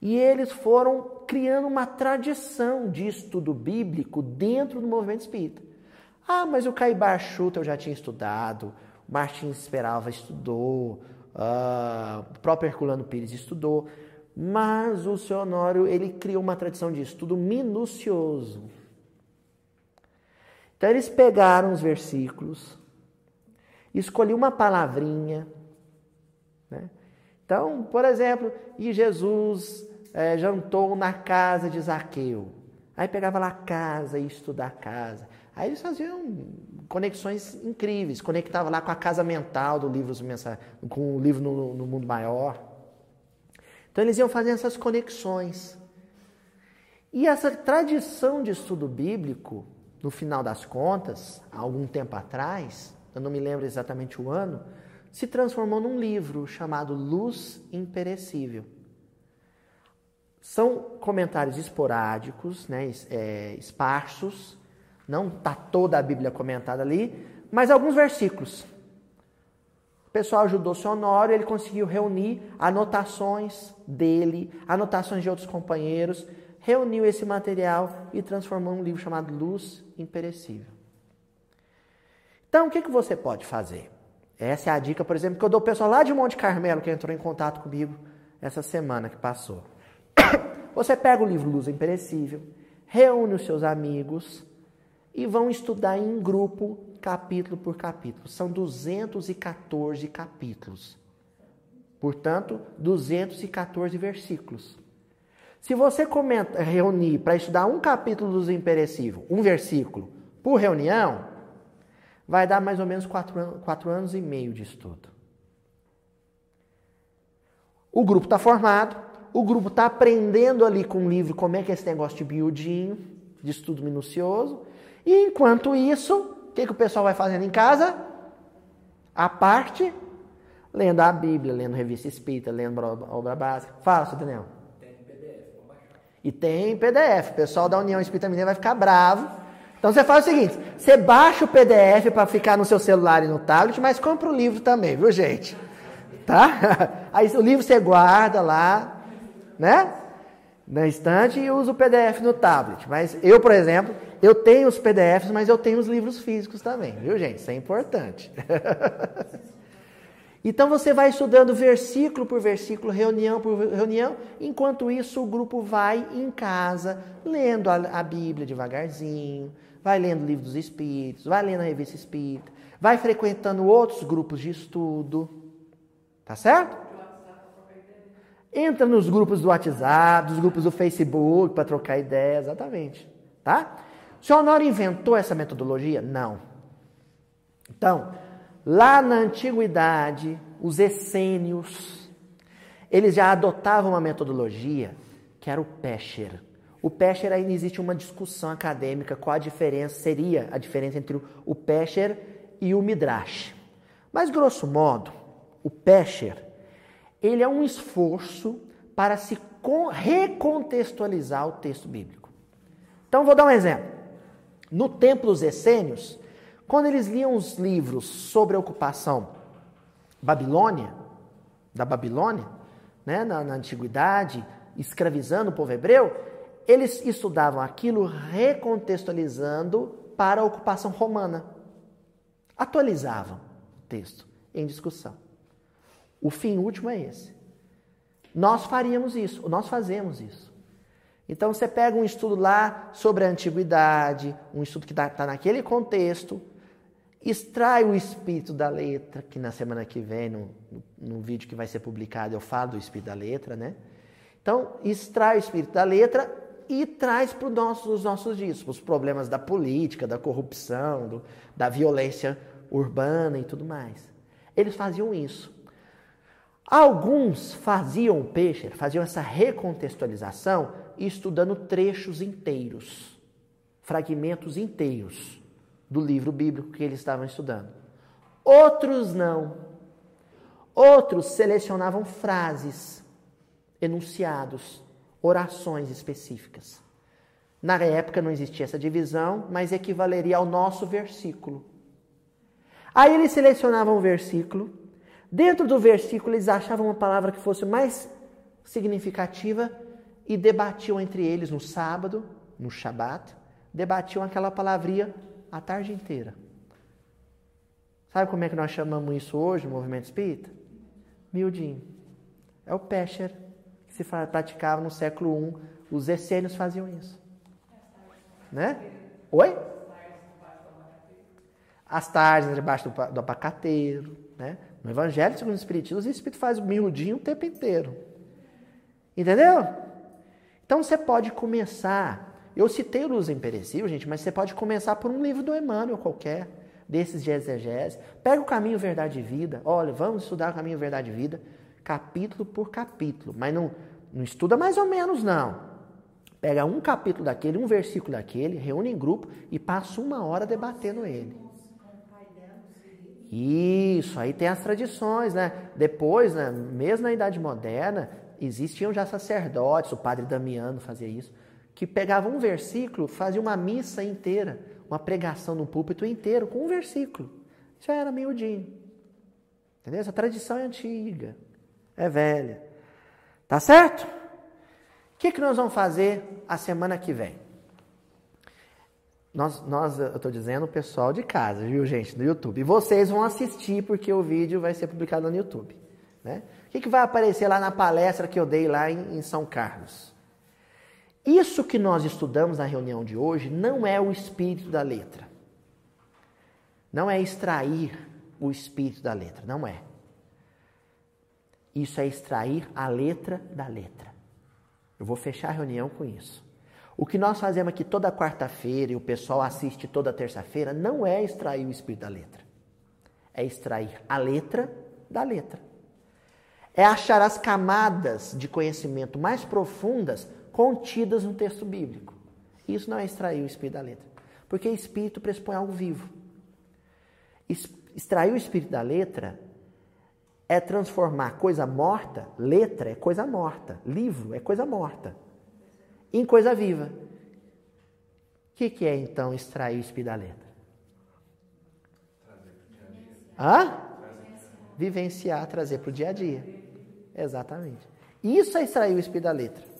E eles foram criando uma tradição de estudo bíblico dentro do movimento espírita. Ah, mas o Caibar Chuta eu já tinha estudado, o Martins Esperava estudou, uh, o próprio Herculano Pires estudou, mas o seu Honório ele criou uma tradição de estudo minucioso. Então eles pegaram os versículos, escolhiam uma palavrinha. Né? Então, por exemplo, e Jesus é, jantou na casa de Zaqueu. Aí pegava lá casa e estudar casa. Aí eles faziam conexões incríveis. Conectava lá com a casa mental do livro, com o livro no, no mundo maior. Então eles iam fazendo essas conexões. E essa tradição de estudo bíblico, no final das contas, há algum tempo atrás, eu não me lembro exatamente o ano, se transformou num livro chamado Luz Imperecível. São comentários esporádicos, né, é, esparsos, não está toda a Bíblia comentada ali, mas alguns versículos. O pessoal ajudou o Honório, ele conseguiu reunir anotações dele, anotações de outros companheiros, reuniu esse material e transformou um livro chamado Luz Imperecível. Então, o que, que você pode fazer? Essa é a dica, por exemplo, que eu dou ao pessoal lá de Monte Carmelo que entrou em contato comigo essa semana que passou. Você pega o livro Luz Imperecível, reúne os seus amigos e vão estudar em grupo, capítulo por capítulo. São 214 capítulos. Portanto, 214 versículos. Se você comenta, reunir para estudar um capítulo dos imperecível, um versículo, por reunião, vai dar mais ou menos quatro, an quatro anos e meio de estudo. O grupo está formado, o grupo está aprendendo ali com o livro como é que é esse negócio de miudinho, de estudo minucioso. E enquanto isso, o que, que o pessoal vai fazendo em casa? A parte, lendo a Bíblia, lendo revista espírita, lendo obra básica. Fala, seu Daniel. E tem PDF. O pessoal da União Espírita Mineira vai ficar bravo. Então você faz o seguinte: você baixa o PDF para ficar no seu celular e no tablet, mas compra o livro também, viu, gente? Tá? Aí o livro você guarda lá, né? Na estante e usa o PDF no tablet. Mas eu, por exemplo, eu tenho os PDFs, mas eu tenho os livros físicos também, viu, gente? Isso é importante. Então você vai estudando versículo por versículo, reunião por reunião, enquanto isso o grupo vai em casa, lendo a, a Bíblia devagarzinho, vai lendo o livro dos Espíritos, vai lendo a revista Espírita, vai frequentando outros grupos de estudo. Tá certo? Entra nos grupos do WhatsApp, dos grupos do Facebook para trocar ideia, exatamente. Tá? O senhor Honório inventou essa metodologia? Não. Então, Lá na antiguidade, os essênios, eles já adotavam uma metodologia que era o Pescher. O Pescher ainda existe uma discussão acadêmica qual a diferença seria a diferença entre o Pescher e o Midrash. Mas grosso modo, o Pescher, ele é um esforço para se recontextualizar o texto bíblico. Então vou dar um exemplo. No tempo dos essênios, quando eles liam os livros sobre a ocupação Babilônia, da Babilônia, né, na, na antiguidade, escravizando o povo hebreu, eles estudavam aquilo recontextualizando para a ocupação romana. Atualizavam o texto em discussão. O fim último é esse. Nós faríamos isso, nós fazemos isso. Então você pega um estudo lá sobre a antiguidade, um estudo que está tá naquele contexto, Extrai o espírito da letra, que na semana que vem, no, no vídeo que vai ser publicado, eu falo do espírito da letra, né? Então, extrai o espírito da letra e traz para nosso, os nossos dias, os problemas da política, da corrupção, do, da violência urbana e tudo mais. Eles faziam isso. Alguns faziam o peixe, faziam essa recontextualização estudando trechos inteiros, fragmentos inteiros do livro bíblico que eles estavam estudando. Outros não. Outros selecionavam frases, enunciados, orações específicas. Na época não existia essa divisão, mas equivaleria ao nosso versículo. Aí eles selecionavam o versículo. Dentro do versículo, eles achavam uma palavra que fosse mais significativa e debatiam entre eles no sábado, no Shabat, debatiam aquela palavrinha a tarde inteira. Sabe como é que nós chamamos isso hoje no movimento espírita? Miudinho. É o Pescher que se praticava no século I. Os essênios faziam isso. Né? Oi? As tardes debaixo do, do abacateiro. Né? No Evangelho, segundo o Espiritismo, os Espíritos fazem miudinho o tempo inteiro. Entendeu? Então você pode começar eu citei o Luz Imperecível, gente, mas você pode começar por um livro do Emmanuel qualquer. desses de exegese. Pega o caminho verdade e vida. Olha, vamos estudar o caminho verdade e vida, capítulo por capítulo. Mas não, não estuda mais ou menos, não. Pega um capítulo daquele, um versículo daquele, reúne em grupo e passa uma hora debatendo ele. Isso, aí tem as tradições, né? Depois, né, mesmo na Idade Moderna, existiam já sacerdotes, o padre Damiano fazia isso, que pegavam um versículo, fazia uma missa inteira, uma pregação no púlpito inteiro com um versículo. Isso era miudinho. Entendeu? Essa tradição é antiga, é velha. Tá certo? O que, que nós vamos fazer a semana que vem? Nós, nós eu estou dizendo o pessoal de casa, viu, gente, no YouTube. E vocês vão assistir porque o vídeo vai ser publicado no YouTube. Né? O que, que vai aparecer lá na palestra que eu dei lá em, em São Carlos? Isso que nós estudamos na reunião de hoje não é o espírito da letra. Não é extrair o espírito da letra, não é. Isso é extrair a letra da letra. Eu vou fechar a reunião com isso. O que nós fazemos aqui toda quarta-feira e o pessoal assiste toda terça-feira não é extrair o espírito da letra. É extrair a letra da letra. É achar as camadas de conhecimento mais profundas contidas no texto bíblico. Isso não é extrair o espírito da letra. Porque espírito pressupõe algo vivo. Extrair o espírito da letra é transformar coisa morta, letra é coisa morta, livro é coisa morta, em coisa viva. O que, que é então extrair o espírito da letra? Hã? Vivenciar, trazer para o dia a dia. Exatamente. Isso é extrair o espírito da letra.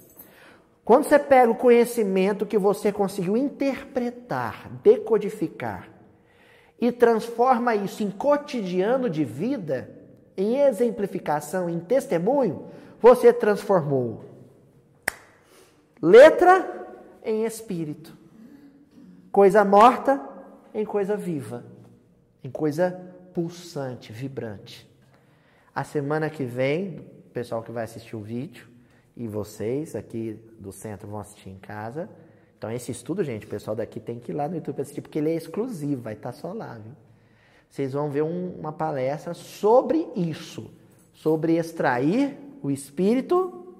Quando você pega o conhecimento que você conseguiu interpretar, decodificar e transforma isso em cotidiano de vida, em exemplificação, em testemunho, você transformou letra em espírito, coisa morta em coisa viva, em coisa pulsante, vibrante. A semana que vem, o pessoal que vai assistir o vídeo e vocês aqui do centro vão assistir em casa. Então, esse estudo, gente, o pessoal daqui tem que ir lá no YouTube assistir, porque ele é exclusivo, vai estar só lá, viu? vocês vão ver um, uma palestra sobre isso, sobre extrair o espírito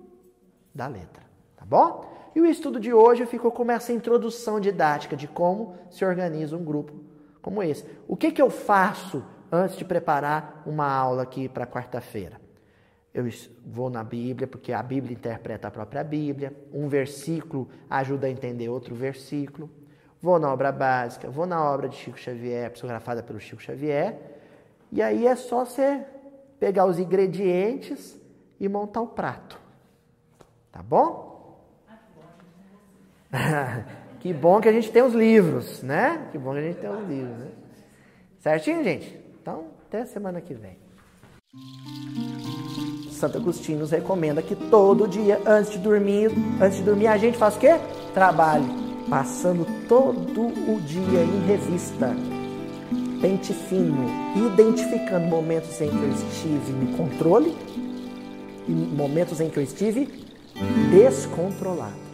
da letra, tá bom? E o estudo de hoje ficou com essa introdução didática de como se organiza um grupo como esse. O que, que eu faço antes de preparar uma aula aqui para quarta-feira? Eu vou na Bíblia, porque a Bíblia interpreta a própria Bíblia. Um versículo ajuda a entender outro versículo vou na obra básica, vou na obra de Chico Xavier, psicografada pelo Chico Xavier, e aí é só você pegar os ingredientes e montar o prato. Tá bom? que bom que a gente tem os livros, né? Que bom que a gente tem os livros, né? Certinho, gente? Então, até semana que vem. Santo Agostinho nos recomenda que todo dia, antes de dormir, antes de dormir, a gente faz o quê? Trabalhe passando todo o dia em revista, pente fino, identificando momentos em que eu estive no controle e momentos em que eu estive descontrolado.